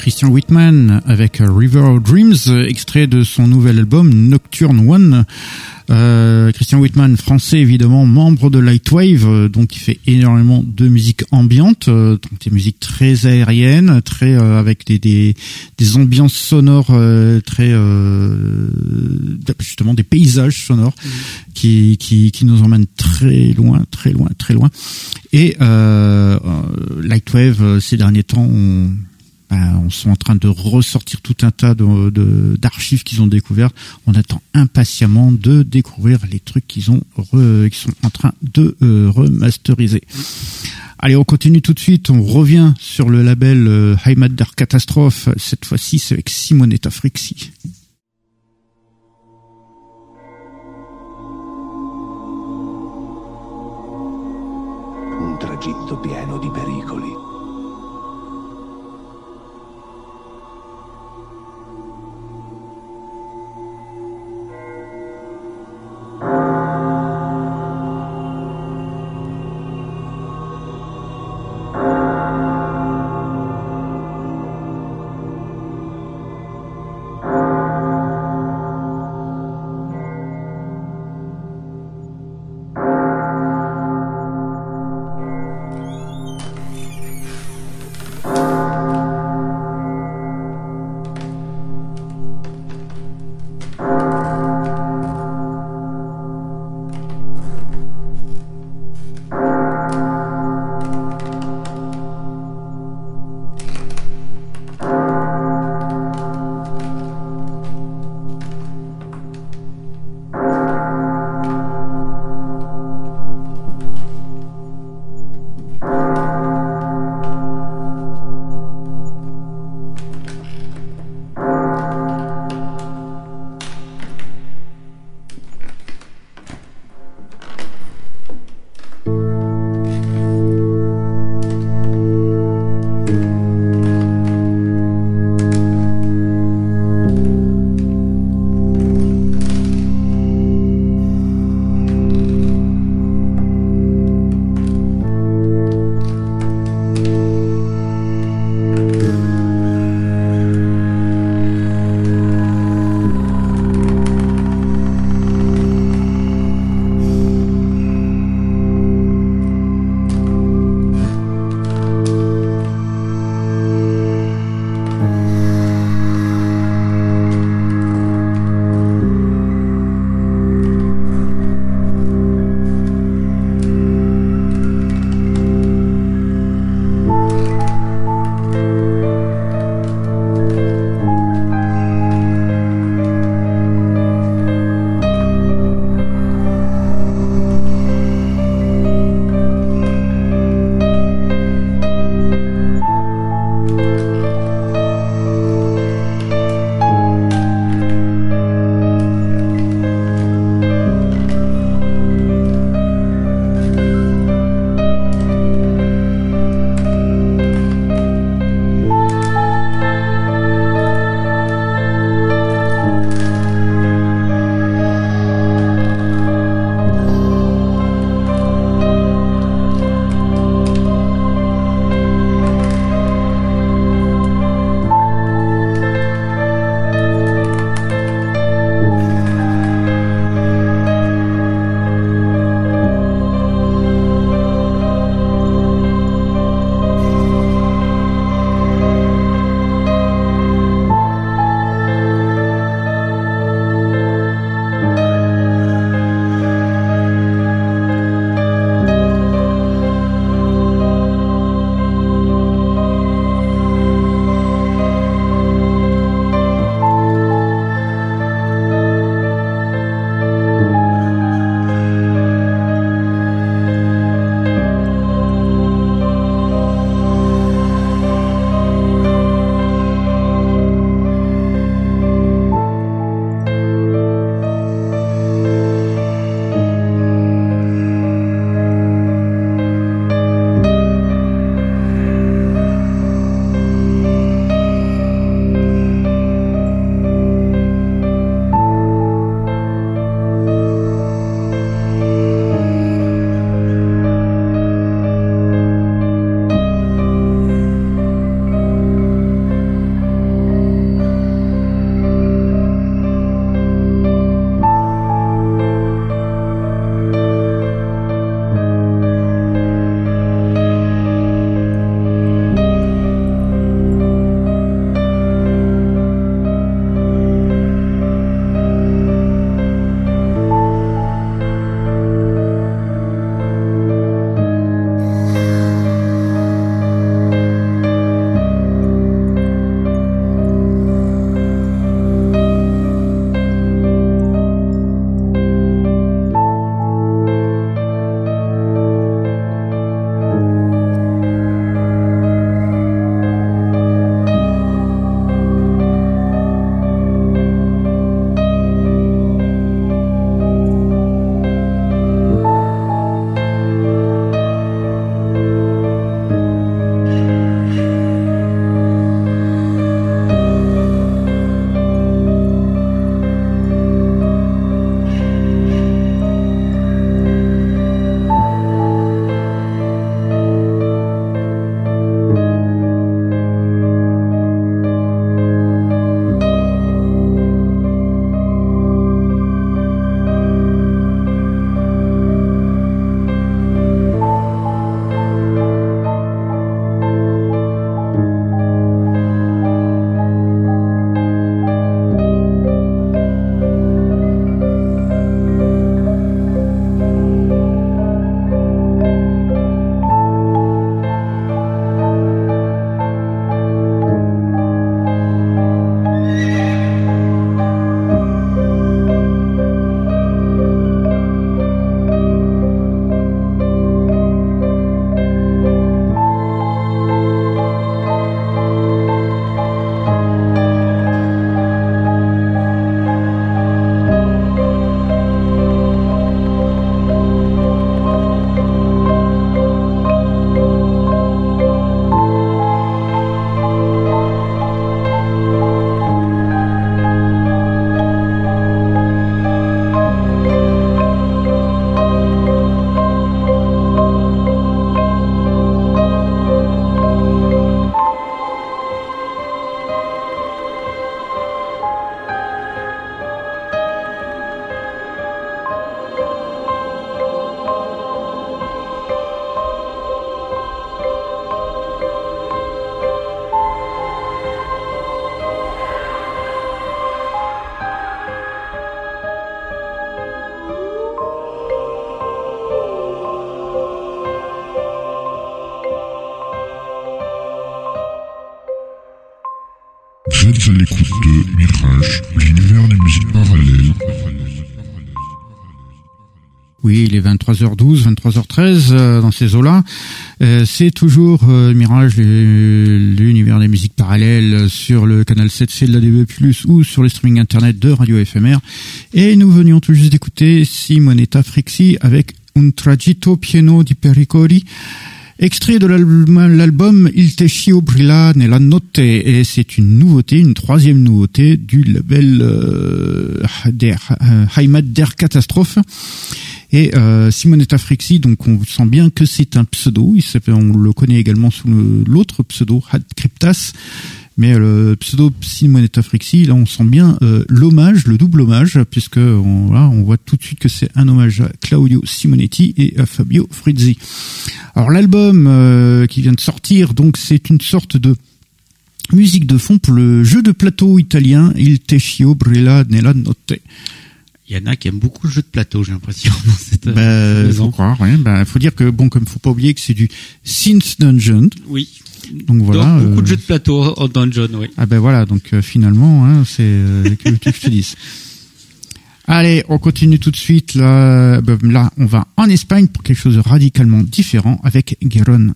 Christian Whitman avec River of Dreams, extrait de son nouvel album Nocturne One. Euh, Christian Whitman, français évidemment, membre de Lightwave, euh, donc il fait énormément de musique ambiante, euh, donc des musiques très aériennes, très euh, avec des, des, des ambiances sonores très justement des paysages sonores mmh. qui, qui, qui nous emmènent très loin, très loin, très loin. Et Lightwave ces derniers temps ont on sont en train de ressortir tout un tas d'archives qu'ils ont découvertes. On attend impatiemment de découvrir les trucs qu'ils ont sont en train de euh, remasteriser. Allez, on continue tout de suite. On revient sur le label euh, Dark Catastrophe. Cette fois-ci, c'est avec Simonetta Frixi. 23h12, 23h13 euh, dans ces eaux-là. Euh, c'est toujours euh, Mirage, les- l'univers des musiques parallèles sur le canal 7C de la DB+, ou sur le streaming internet de Radio FMR. Et nous venions tout juste d'écouter Simonetta Frixi avec Un tragitto pieno di pericoli. Extrait de l'album Il te scio brilla nella notte et c'est une nouveauté, une troisième nouveauté du label euh, der, euh, Heimat der Katastrophe. Et euh, Simonetta Frixi, donc on sent bien que c'est un pseudo. On le connaît également sous l'autre pseudo Had Cryptas. Mais euh, le pseudo Simonetta Frixi, là on sent bien euh, l'hommage, le double hommage, puisque on, on voit tout de suite que c'est un hommage à Claudio Simonetti et à Fabio Frizzi. Alors l'album euh, qui vient de sortir, donc c'est une sorte de musique de fond pour le jeu de plateau italien Il Tescio Brilla nella Notte. Il y en a qui aiment beaucoup le jeu de plateau, j'ai l'impression. <laughs> dans cette- Bah, maison. faut croire, ouais. Bah, faut dire que bon, comme faut pas oublier que c'est du Synth Dungeon, Oui. donc voilà. Donc, beaucoup euh, de jeux de plateau en dungeon, oui. Ah ben voilà, donc euh, finalement, hein, c'est euh, que que je te dise. <laughs> Allez, on continue tout de suite. Là, ben, là, on va en Espagne pour quelque chose de radicalement différent avec Gueron.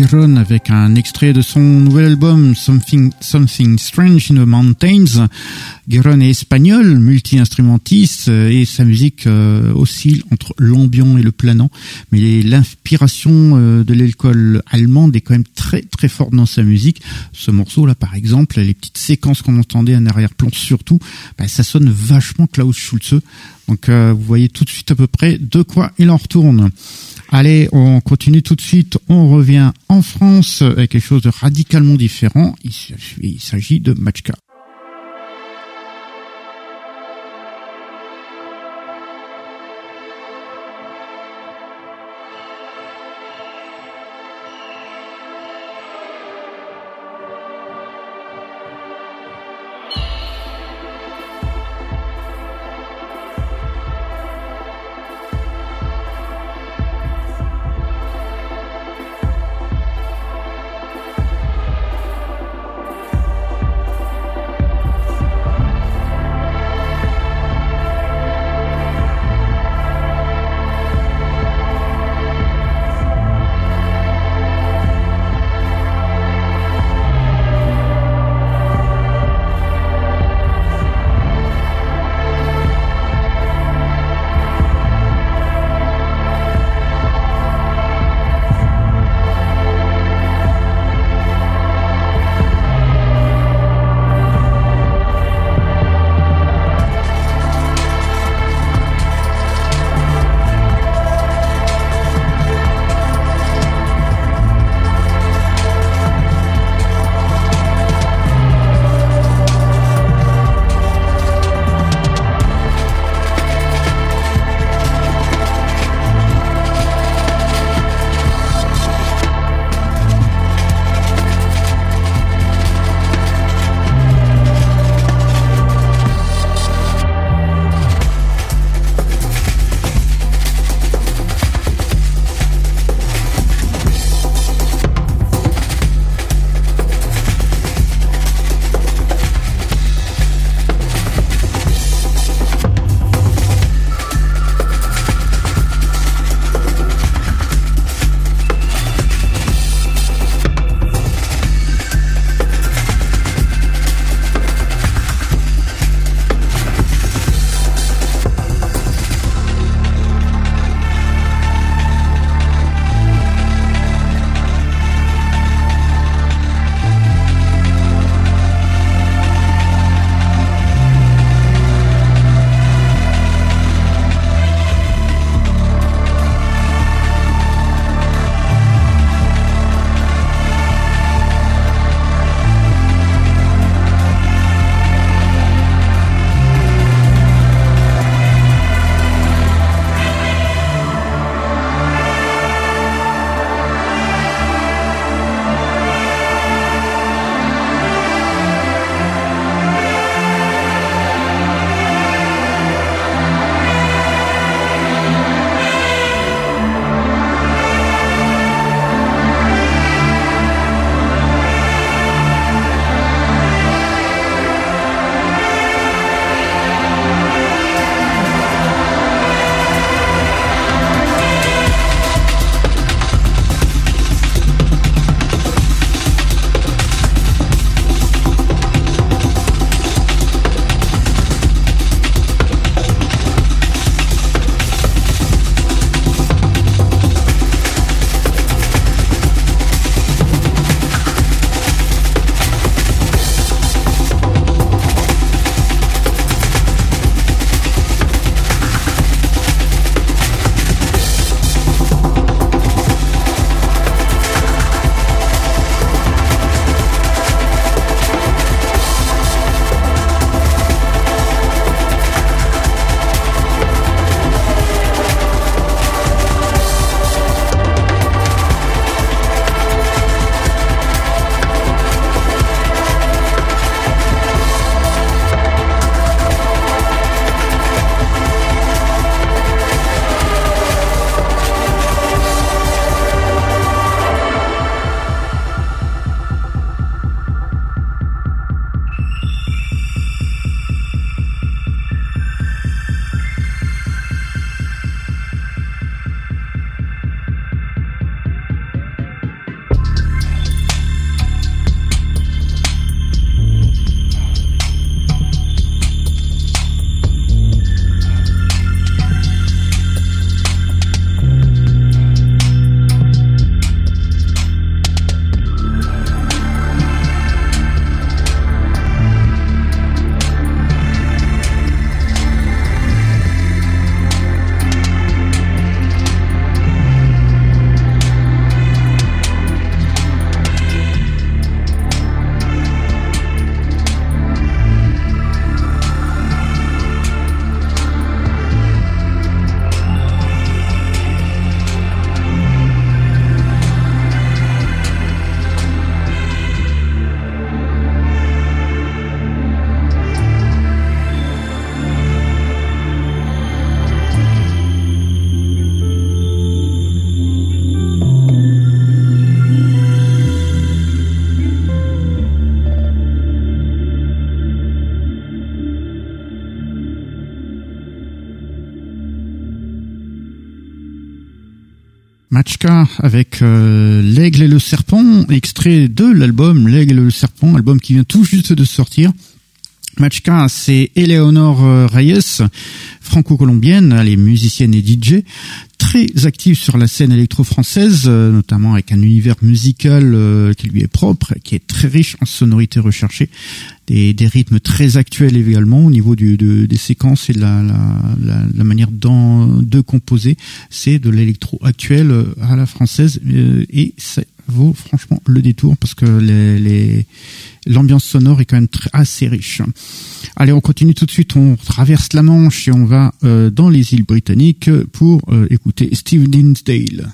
Giron avec un extrait de son nouvel album Something, Something Strange in the Mountains. Giron est espagnol, multi-instrumentiste euh, et sa musique euh, oscille entre l'ambiant et le planant. Mais l'inspiration euh, de l'école allemande est quand même très très forte dans sa musique. Ce morceau là par exemple, les petites séquences qu'on entendait en arrière-plan surtout, bah, ça sonne vachement Klaus Schulze. Donc vous voyez tout de suite à peu près de quoi il en retourne. Allez, on continue tout de suite. On revient en France avec quelque chose de radicalement différent. Il s'agit de Matchka. Avec euh, L'Aigle et le Serpent, extrait de l'album L'Aigle et le Serpent, album qui vient tout juste de sortir. Machka, c'est Eleonore euh, Reyes, franco-colombienne, elle est musicienne et DJ, très active sur la scène électro-française, euh, notamment avec un univers musical qui lui est propre, qui est très riche en sonorités recherchées, des, des rythmes très actuels également au niveau du, de, des séquences et de la, la, la, manière de composer. C'est de l'électro actuel à la française et ça vaut franchement le détour parce que les l'ambiance sonore est quand même très, assez riche. Allez, on continue tout de suite, on traverse la Manche et on va euh, dans les îles britanniques pour euh, écouter Steve Dinsdale.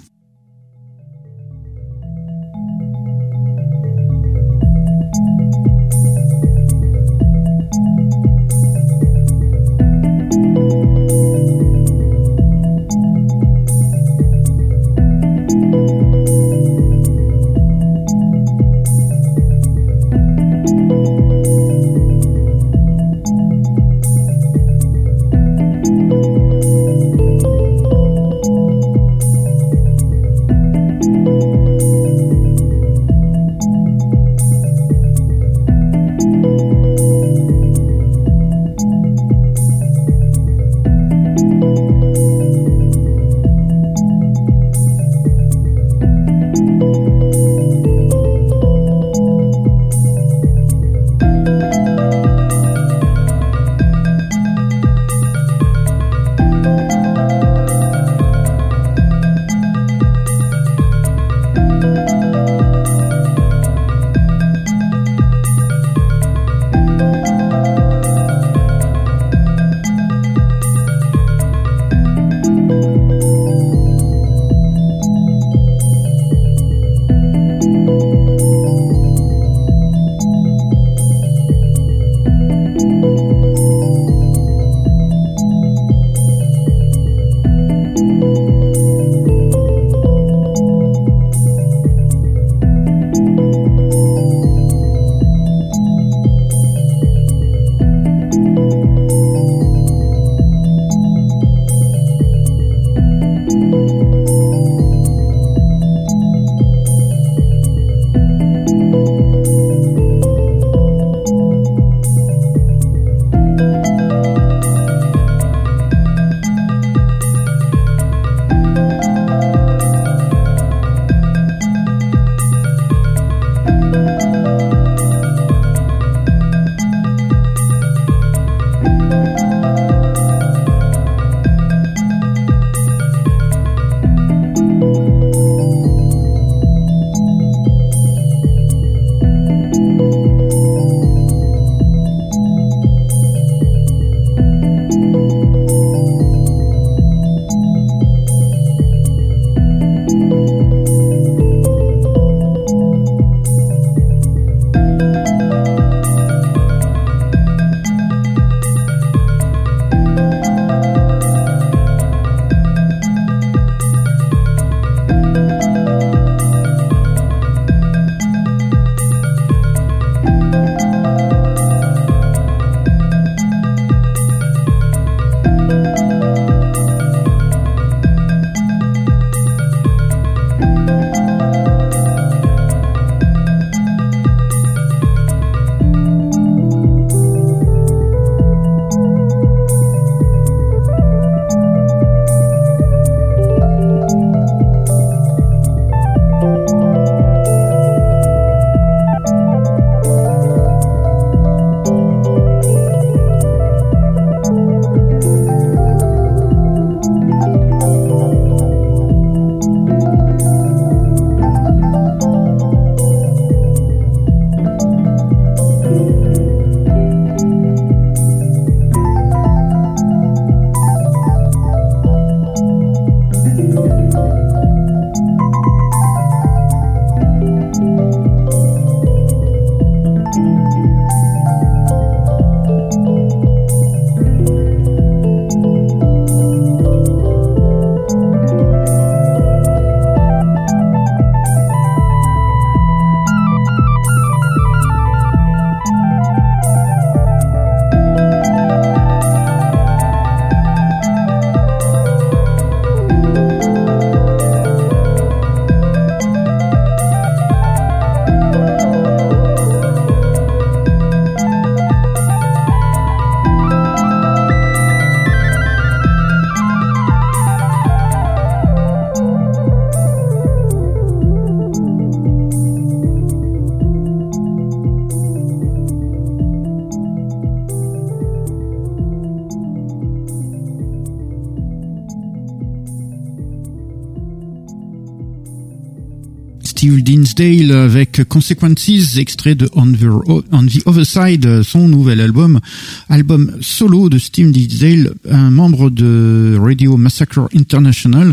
Dinsdale avec Consequences, extrait de On the, Other Side, son nouvel album, album solo de Steve Dinsdale, un membre de Radio Massacre International.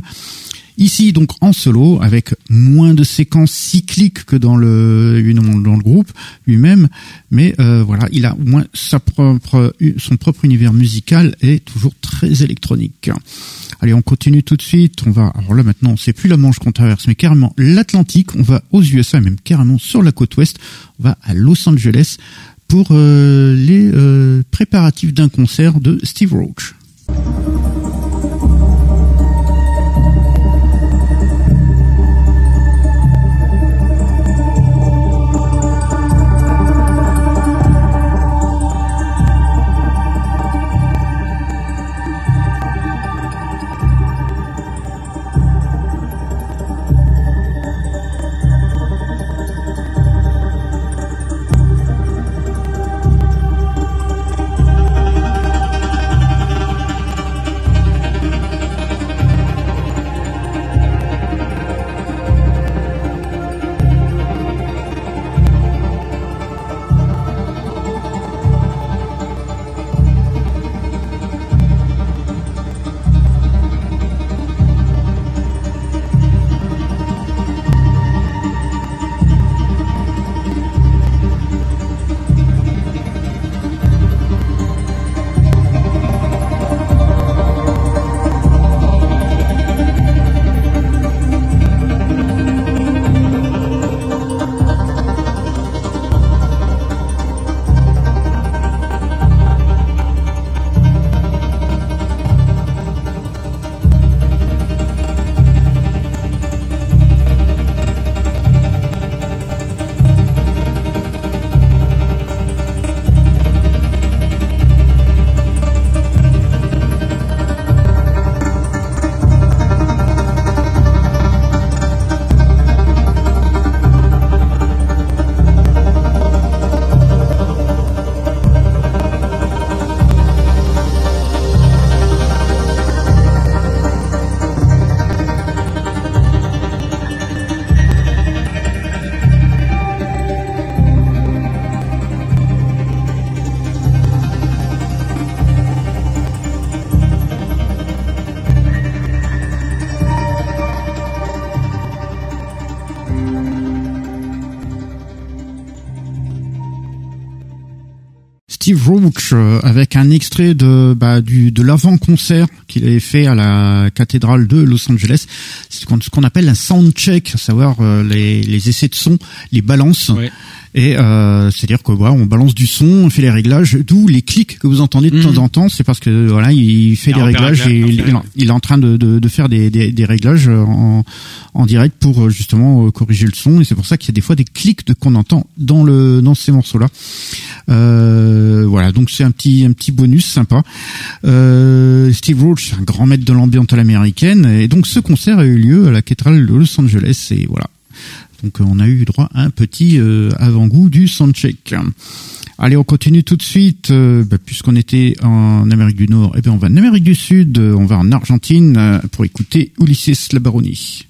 Ici donc en solo avec moins de séquences cycliques que dans le dans le groupe lui-même, mais euh, voilà, il a au moins sa propre son propre univers musical est toujours très électronique. Allez, on continue tout de suite. On va alors là maintenant, c'est plus la Manche qu'on traverse, mais carrément l'Atlantique. On va aux USA, même carrément sur la côte ouest. On va à Los Angeles pour euh, les euh, préparatifs d'un concert de Steve Roach. Steve euh, avec un extrait de bah, du de l'avant-concert qu'il avait fait à la cathédrale de Los Angeles. Ce qu'on appelle un sound check, à savoir euh, les, les essais de son, les balances. Et euh, c'est-à-dire que voilà, on balance du son, on fait les réglages, d'où les clics que vous entendez de temps mhm. en temps, c'est parce que voilà, il fait des réglages et il, il, est en train de, de, de faire des, des, des, réglages en, en direct pour justement corriger le son. Et c'est pour ça qu'il y a des fois des clics de qu'on entend dans le dans ces morceaux-là. Euh, voilà, donc c'est un petit un petit bonus sympa. Euh, Steve Roach, un grand maître de l'ambiance à l'américaine, et donc ce concert a eu lieu à la cathédrale de Los Angeles. Et voilà, donc euh, on a eu droit à un petit euh, avant-goût du soundcheck. Allez, on continue tout de suite. Euh, bah, puisqu'on était en Amérique du Nord, et bien on va en Amérique du Sud, on va en Argentine pour écouter Ulysses Labaroni.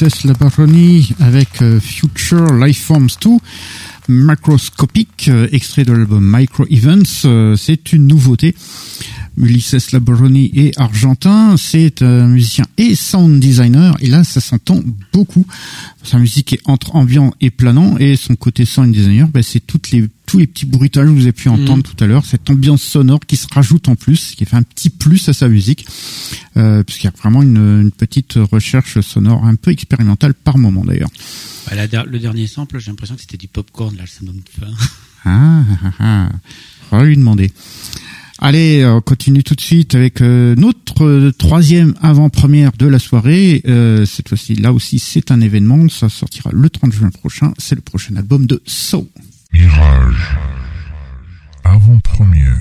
Ulysses Labaroni avec euh, Future Lifeforms 2, Macroscopic, euh, extrait de l'album Micro Events. Euh, c'est une nouveauté. Ulysses Labaroni est argentin, c'est un musicien et sound designer, et là ça s'entend beaucoup. Sa musique est entre ambiant et planant, et son côté sound designer, ben, c'est toutes les tous les petits bruitages que vous avez pu entendre tout à l'heure, cette ambiance sonore qui se rajoute en plus, qui fait un petit plus à sa musique, euh, puisqu'il y a vraiment une, une petite recherche sonore un peu expérimentale par moment d'ailleurs. Bah, le dernier sample, j'ai l'impression que c'était du popcorn, là, ça me donne faim. <laughs> Ah, ah, ah. On va lui demander. Allez, on continue tout de suite avec euh, notre euh, troisième avant-première de la soirée. Euh, cette fois-ci, là aussi, c'est un événement. Ça sortira le 30 juin prochain. C'est le prochain album de So. Mirage. Avant-première.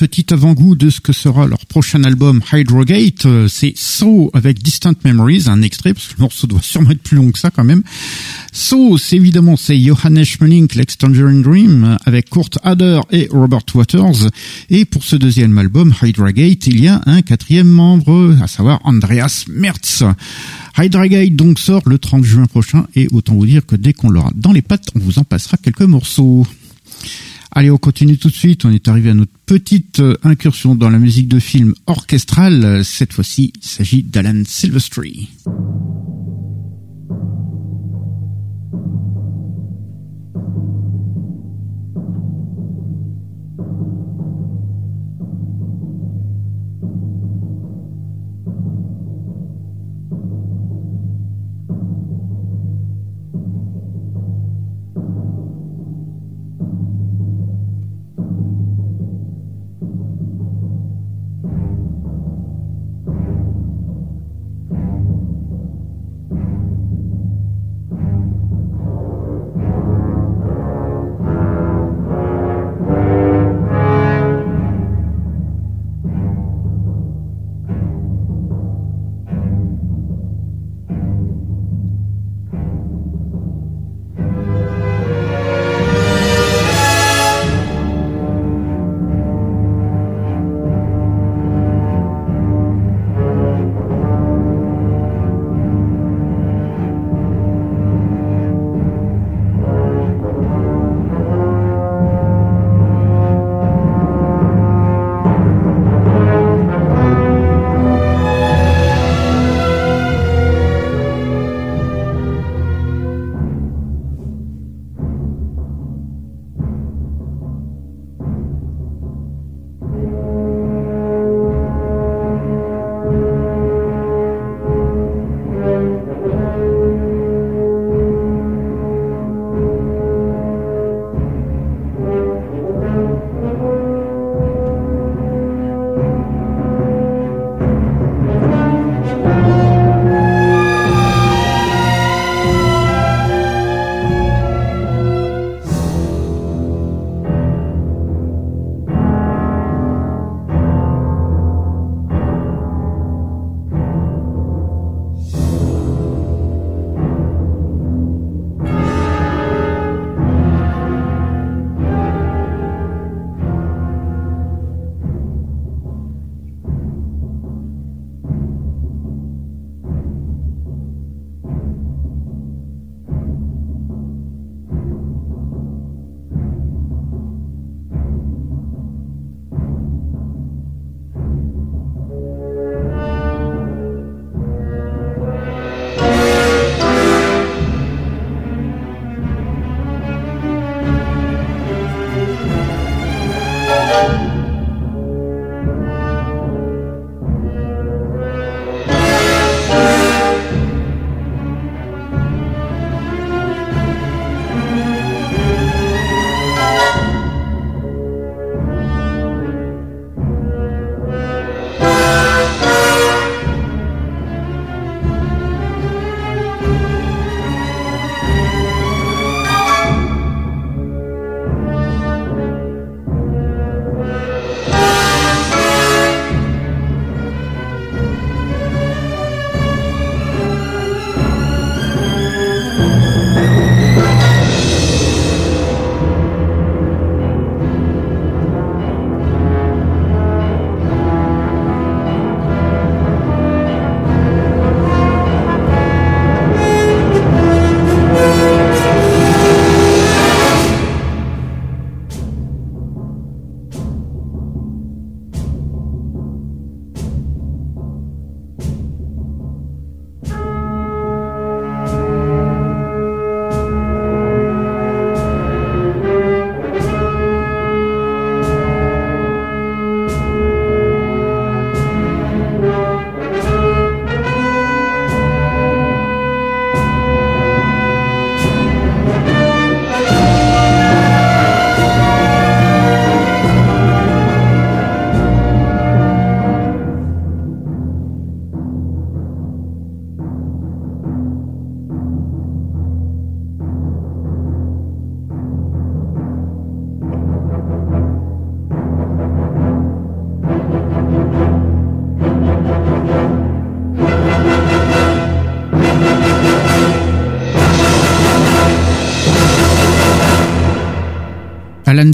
Petit avant-goût de ce que sera leur prochain album Hydrogate. Euh, C'est So avec Distant Memories, un extrait, parce que le morceau doit sûrement être plus long que ça quand même. So, c'est évidemment, c'est Johannes Schmeling, Lex Tangerine Dream, avec Kurt Hader et Robert Waters. Et pour ce deuxième album, Hydrogate, il y a un quatrième membre, à savoir Andreas Mertz. Hydrogate donc sort le 30 juin prochain, et autant vous dire que dès qu'on l'aura dans les pattes, on vous en passera quelques morceaux. Allez, on continue tout de suite. On est arrivé à notre petite euh, incursion dans la musique de film orchestrale. Cette fois-ci, il s'agit d'Alan Silvestri.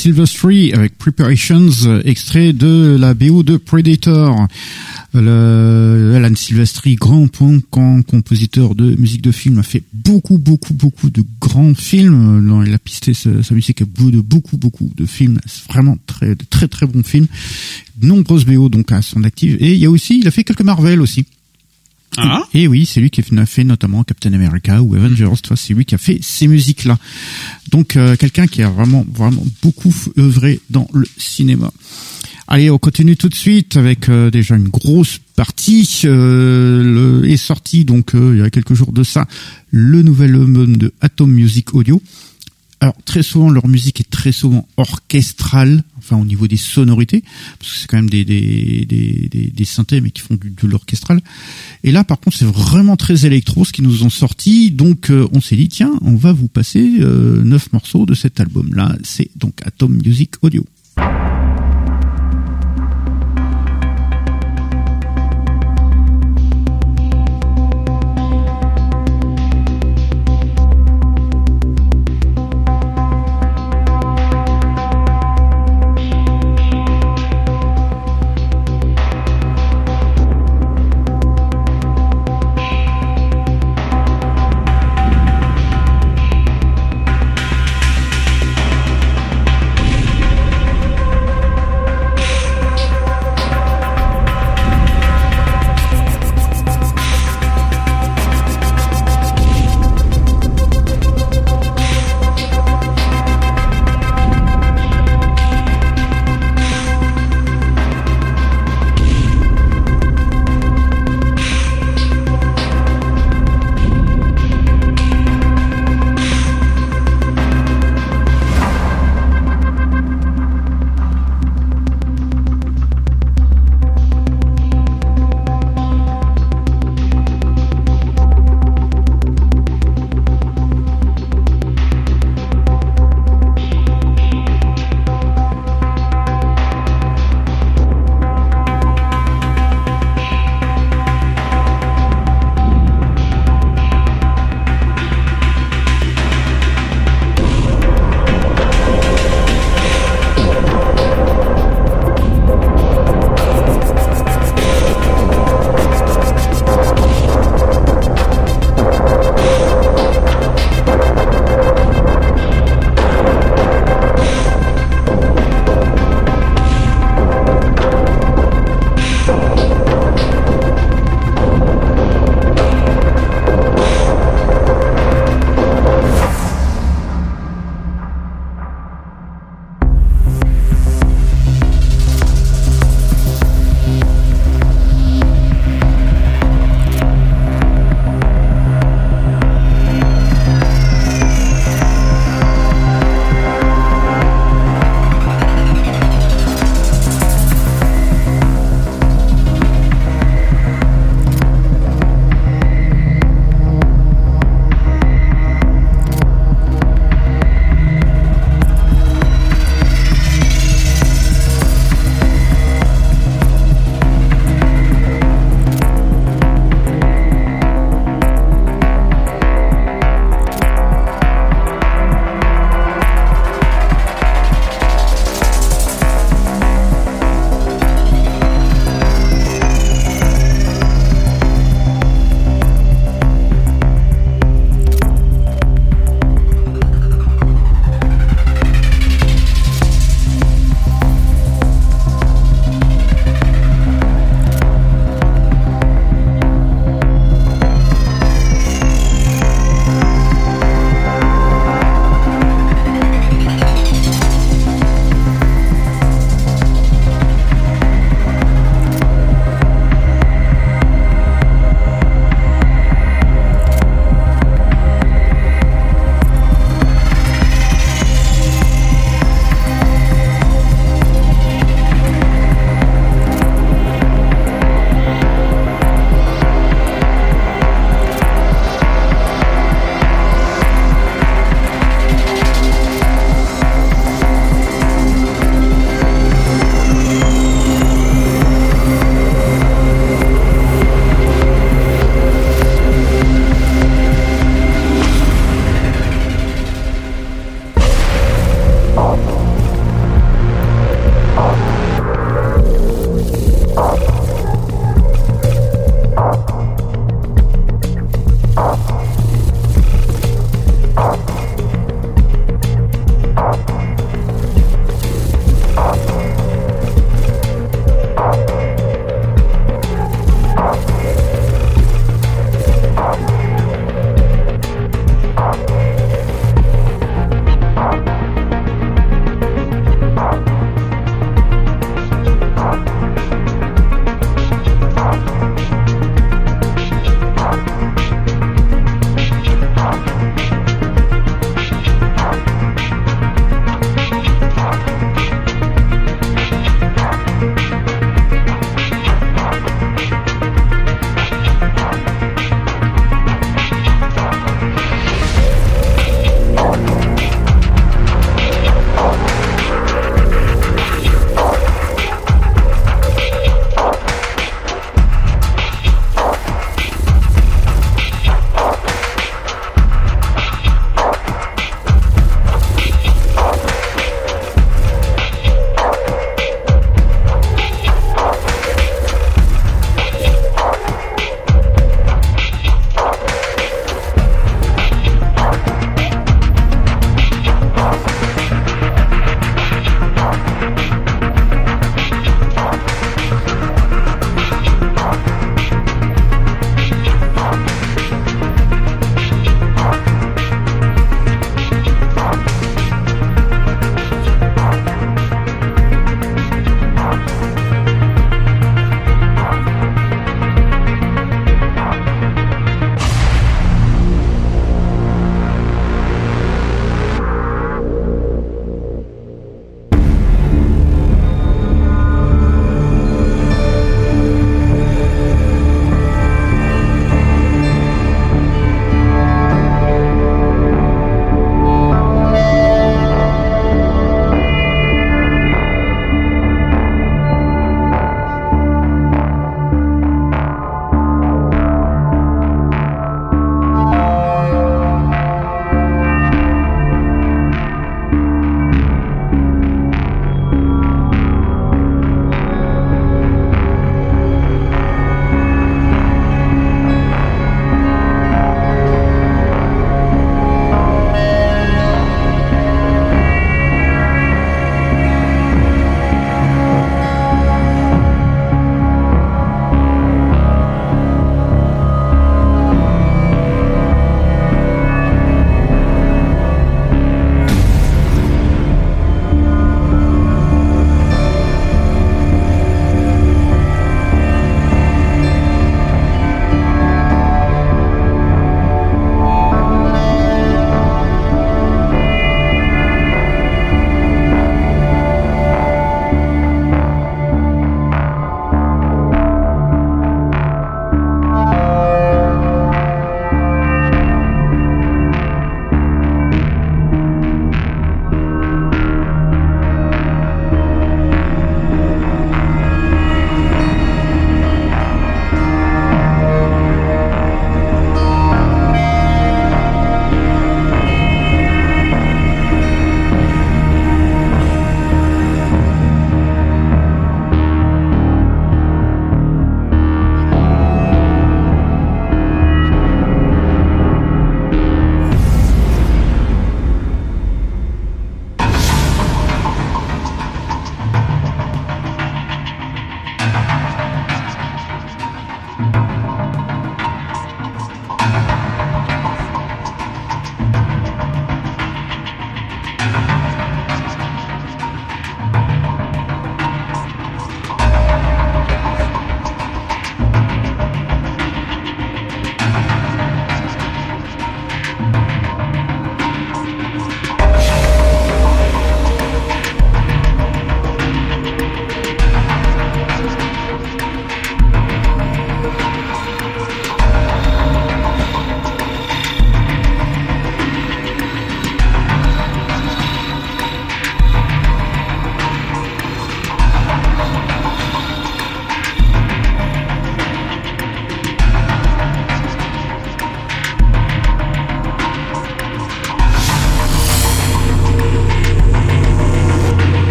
Silvestri avec Preparations, euh, extrait de la BO de Predator. Le, Alan Silvestri, grand grand compositeur de musique de film, a fait beaucoup, beaucoup, beaucoup de grands films. Il a pisté sa, musique à bout de beaucoup, beaucoup de films. C'est vraiment très, très, très bons films. Nombreuses BO donc à son actif. Et il y a aussi, il a fait quelques Marvel aussi. Ah. Et oui, c'est lui qui a fait notamment Captain America ou Avengers. vois, C'est lui qui a fait ces musiques-là. Donc euh, quelqu'un qui a vraiment, vraiment beaucoup œuvré dans le cinéma. Allez, on continue tout de suite avec euh, déjà une grosse partie. Euh, le, est sorti donc euh, il y a quelques jours de ça le nouvel album de Atom Music Audio. Alors très souvent leur musique est très souvent orchestrale, enfin au niveau des sonorités, parce que c'est quand même des des, des, des, des synthés mais qui font du, de l'orchestral. Et là par contre c'est vraiment très électro ce qu'ils nous ont sorti, donc euh, on s'est dit tiens on va vous passer euh, neuf morceaux de cet album là, c'est donc Atom Music Audio.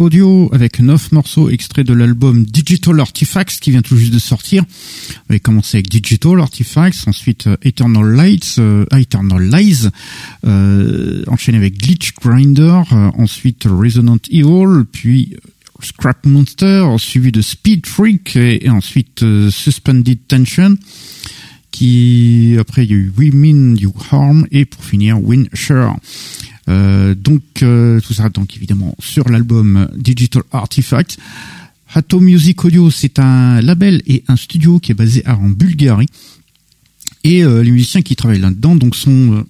Audio avec neuf morceaux extraits de l'album Digital Artifacts qui vient tout juste de sortir. On avait commencé avec Digital Artifacts, ensuite euh, Eternal Lights, euh, Eternal Lies, euh, enchaîné avec Glitch Grinder, euh, ensuite Resonant Evil, puis Scrap Monster, suivi de Speed Freak et, ensuite Suspended Tension qui après il y a eu We Mean You Harm et pour finir Winshare. Euh, donc euh, tout ça donc évidemment sur l'album Digital Artifact. Hato Music Audio c'est un label et un studio qui est basé en Bulgarie. Et euh, les musiciens qui travaillent là-dedans donc sont euh,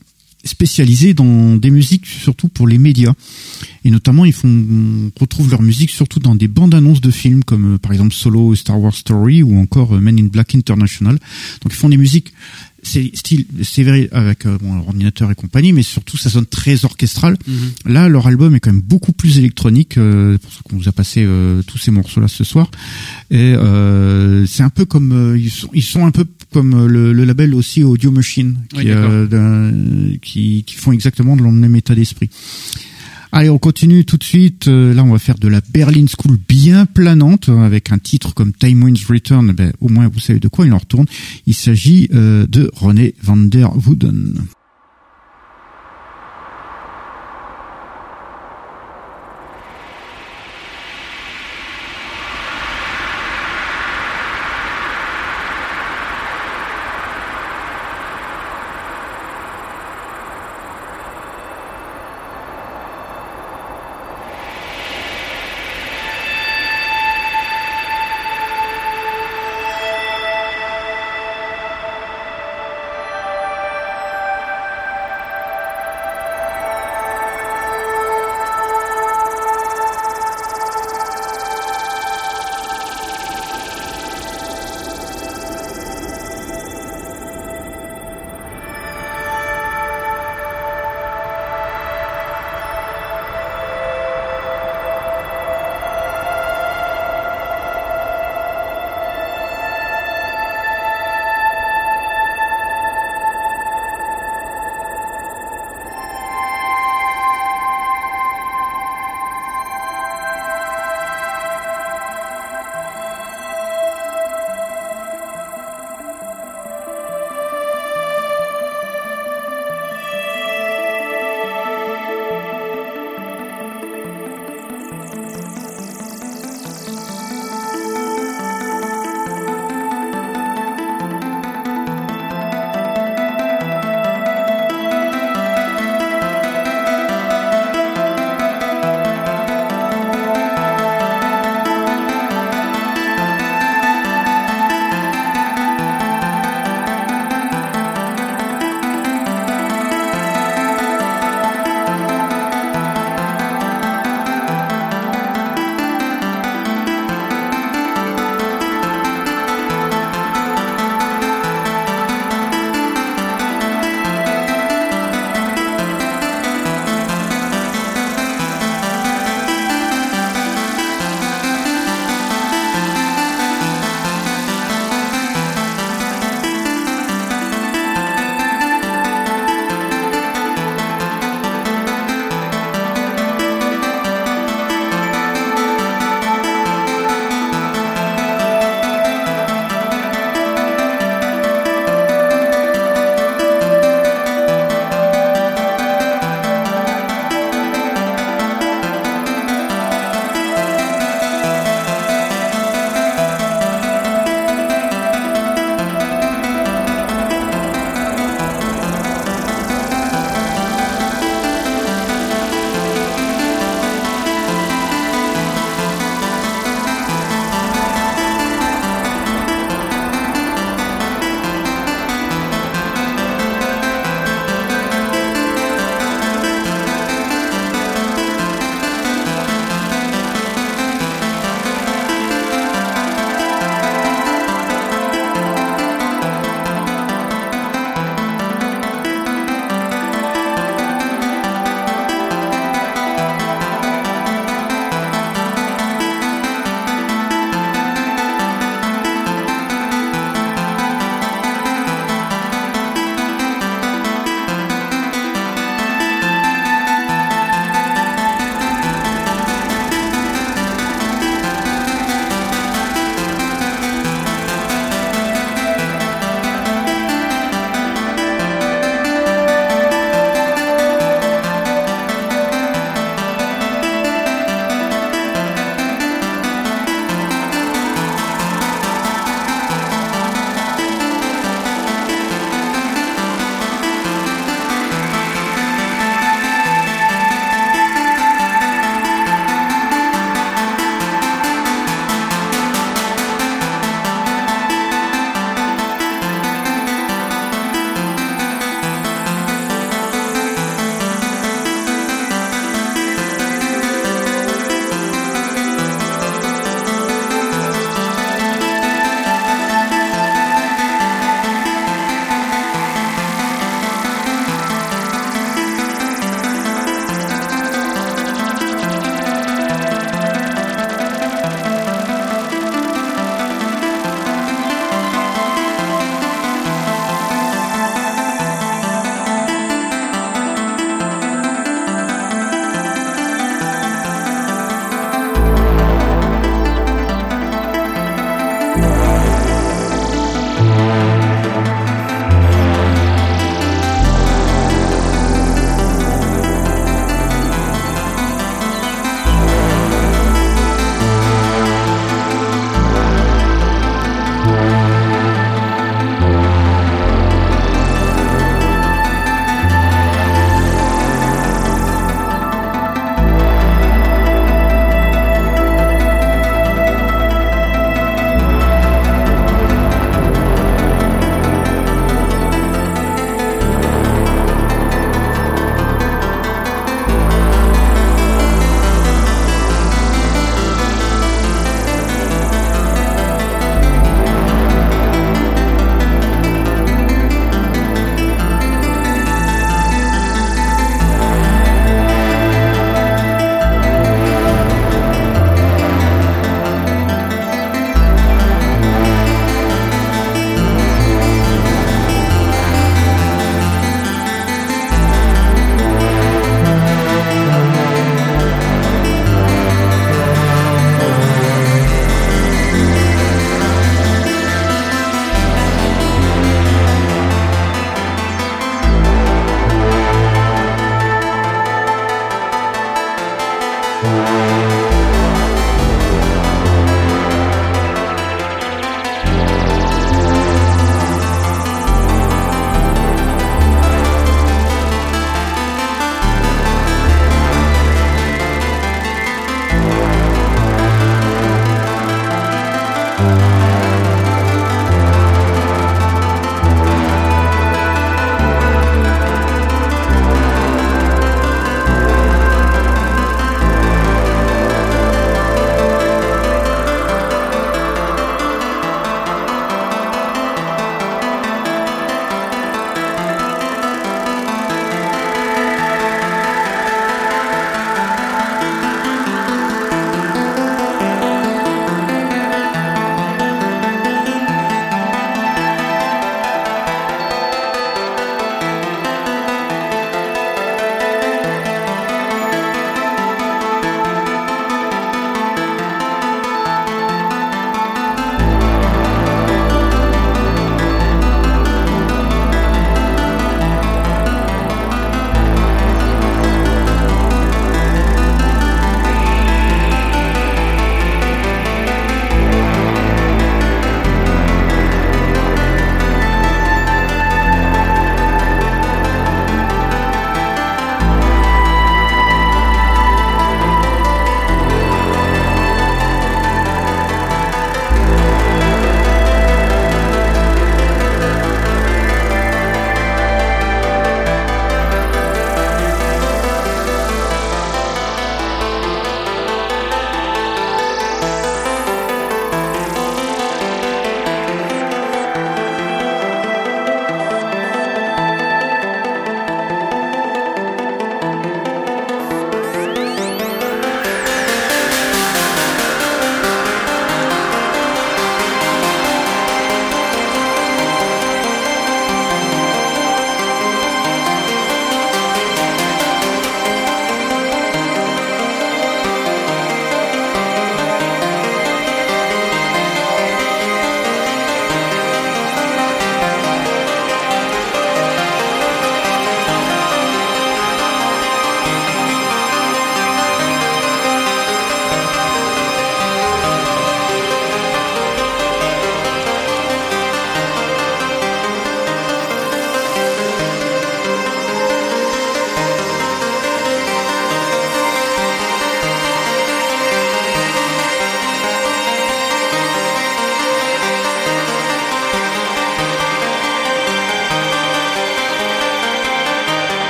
spécialisés dans des musiques surtout pour les médias. Et notamment ils font on retrouve leur musique surtout dans des bandes annonces de films comme euh, par exemple Solo Star Wars Story ou encore euh, Men in Black International. Donc ils font des musiques c'est style c'est vrai avec euh, bon, ordinateur et compagnie mais surtout ça sonne très orchestral. Là leur album est quand même beaucoup plus électronique euh, c'est pour ça qu'on vous a passé euh, tous ces morceaux là ce soir. Et euh, c'est un peu comme euh, ils sont ils sont un peu comme euh, le, le label aussi Audio Machine qui, Oui, euh, qui qui font exactement dans le même état d'esprit Allez, on continue tout de suite. Euh, là, on va faire de la Berlin School bien planante euh, avec un titre comme Time Wins Return. Ben, au moins, vous savez de quoi il en retourne. Il s'agit euh, de René van der Wooden.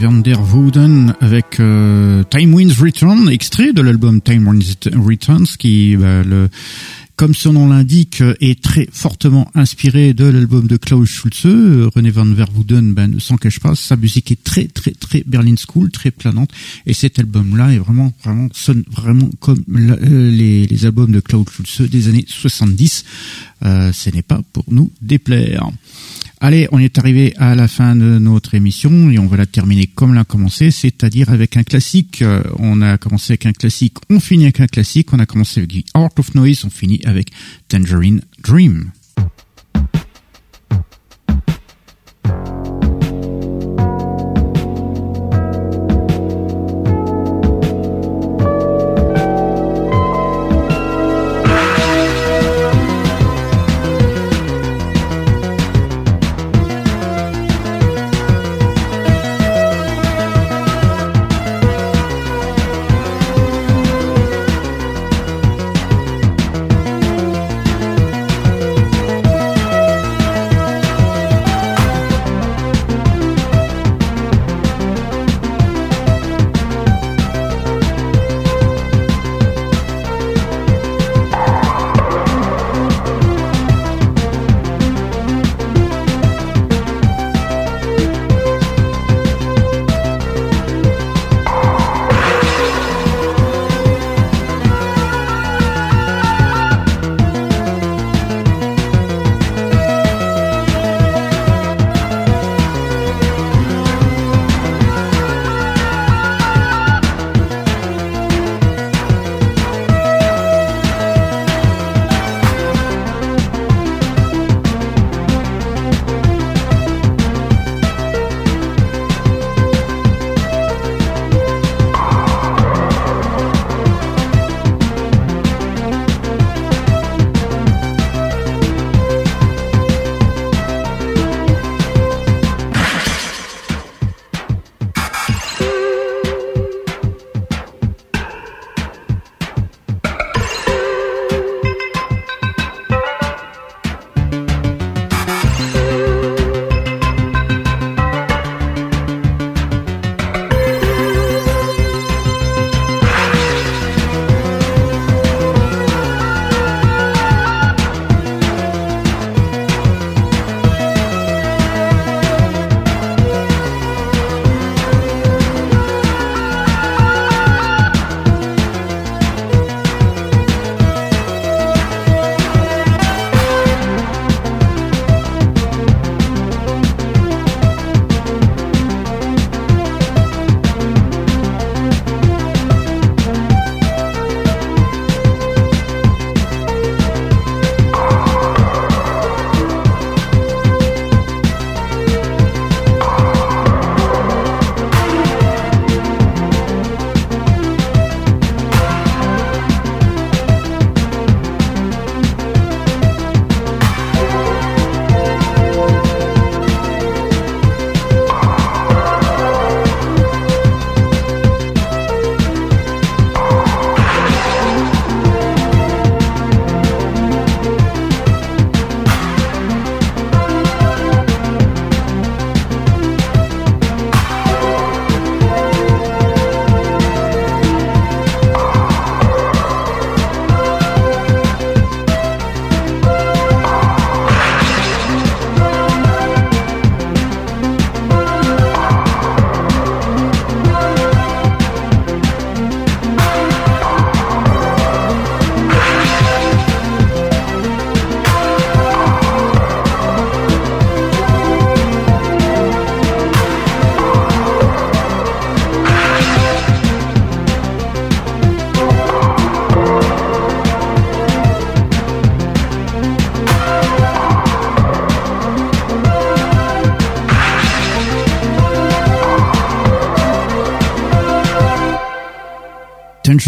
Van der Wooden avec euh, Time Winds Return, extrait de l'album Time Winds Returns, qui, bah, le, comme son nom l'indique, est très fortement inspiré de l'album de Klaus Schulze. René van der Wooden ben, ne s'en cache pas, sa musique est très très très Berlin School, très planante, et cet album-là est vraiment vraiment sonne vraiment comme euh, les, les, albums de Klaus Schulze des années 70. Euh, ce n'est pas pour nous déplaire. Allez, on est arrivé à la fin de notre émission et on va la terminer comme l'a commencé, c'est-à-dire avec un classique. Euh, on a commencé avec un classique, on finit avec un classique. On a commencé avec The Art of Noise, on finit avec Tangerine Dream.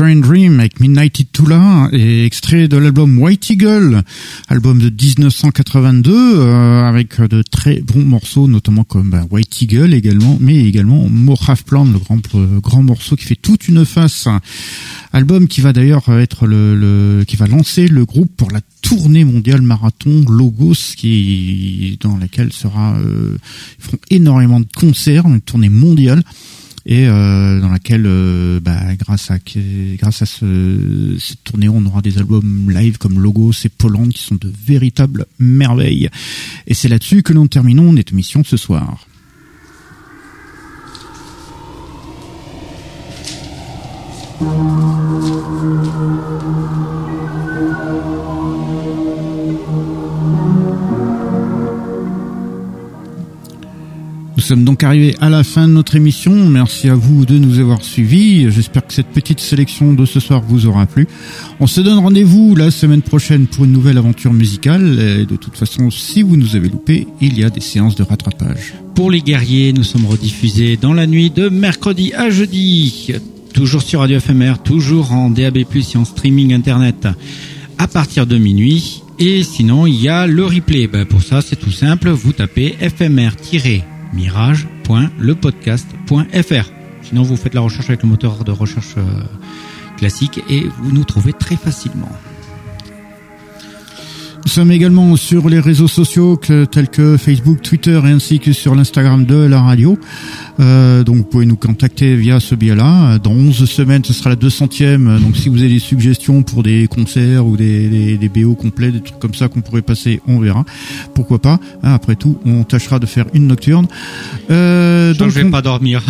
Tangerine Dream avec Midnight Tula et extrait de l'album White Eagle, album de 1982 euh, avec de très bons morceaux, notamment comme bah, White Eagle également, mais également Mohave Plan, le grand grand morceau qui fait toute une face. Album qui va d'ailleurs être le, le, qui va lancer le groupe pour la tournée mondiale marathon Logos qui dans laquelle sera euh, ils feront énormément de concerts, une tournée mondiale et euh, dans laquelle, euh, bah, grâce à grâce à ce, cette tournée, on aura des albums live comme Logos et Poland qui sont de véritables merveilles. Et c'est là-dessus que nous terminons notre émission ce soir. Nous sommes donc arrivés à la fin de notre émission. Merci à vous de nous avoir suivis. J'espère que cette petite sélection de ce soir vous aura plu. On se donne rendez-vous la semaine prochaine pour une nouvelle aventure musicale. De toute façon, si vous nous avez loupé, il y a des séances de rattrapage. Pour les guerriers, nous sommes rediffusés dans la nuit de mercredi à jeudi. Toujours sur Radio FMR, toujours en DAB+, et en streaming internet à partir de minuit. Et sinon, il y a le replay. Ben, pour ça, c'est tout simple. Vous tapez fmr- mirage.lepodcast.fr. Sinon, vous faites la recherche avec le moteur de recherche euh, classique et vous nous trouvez très facilement. Nous sommes également sur les réseaux sociaux tels que Facebook, Twitter et ainsi que sur l'Instagram de la radio. Euh, donc vous pouvez nous contacter via ce biais-là. Dans 11 semaines, ce sera la 200e. Donc si vous avez des suggestions pour des concerts ou des, des, BO complets, des trucs comme ça qu'on pourrait passer, on verra. Pourquoi pas. Hein, après tout, on tâchera de faire une nocturne. Euh, donc je vais pas dormir.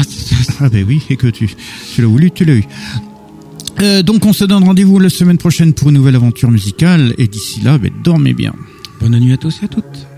ah ben oui, et que tu, tu l'as voulu, tu l'as eu. Euh, donc on se donne rendez-vous la semaine prochaine pour une nouvelle aventure musicale et d'ici là, ben, dormez bien. Bonne nuit à tous et à toutes.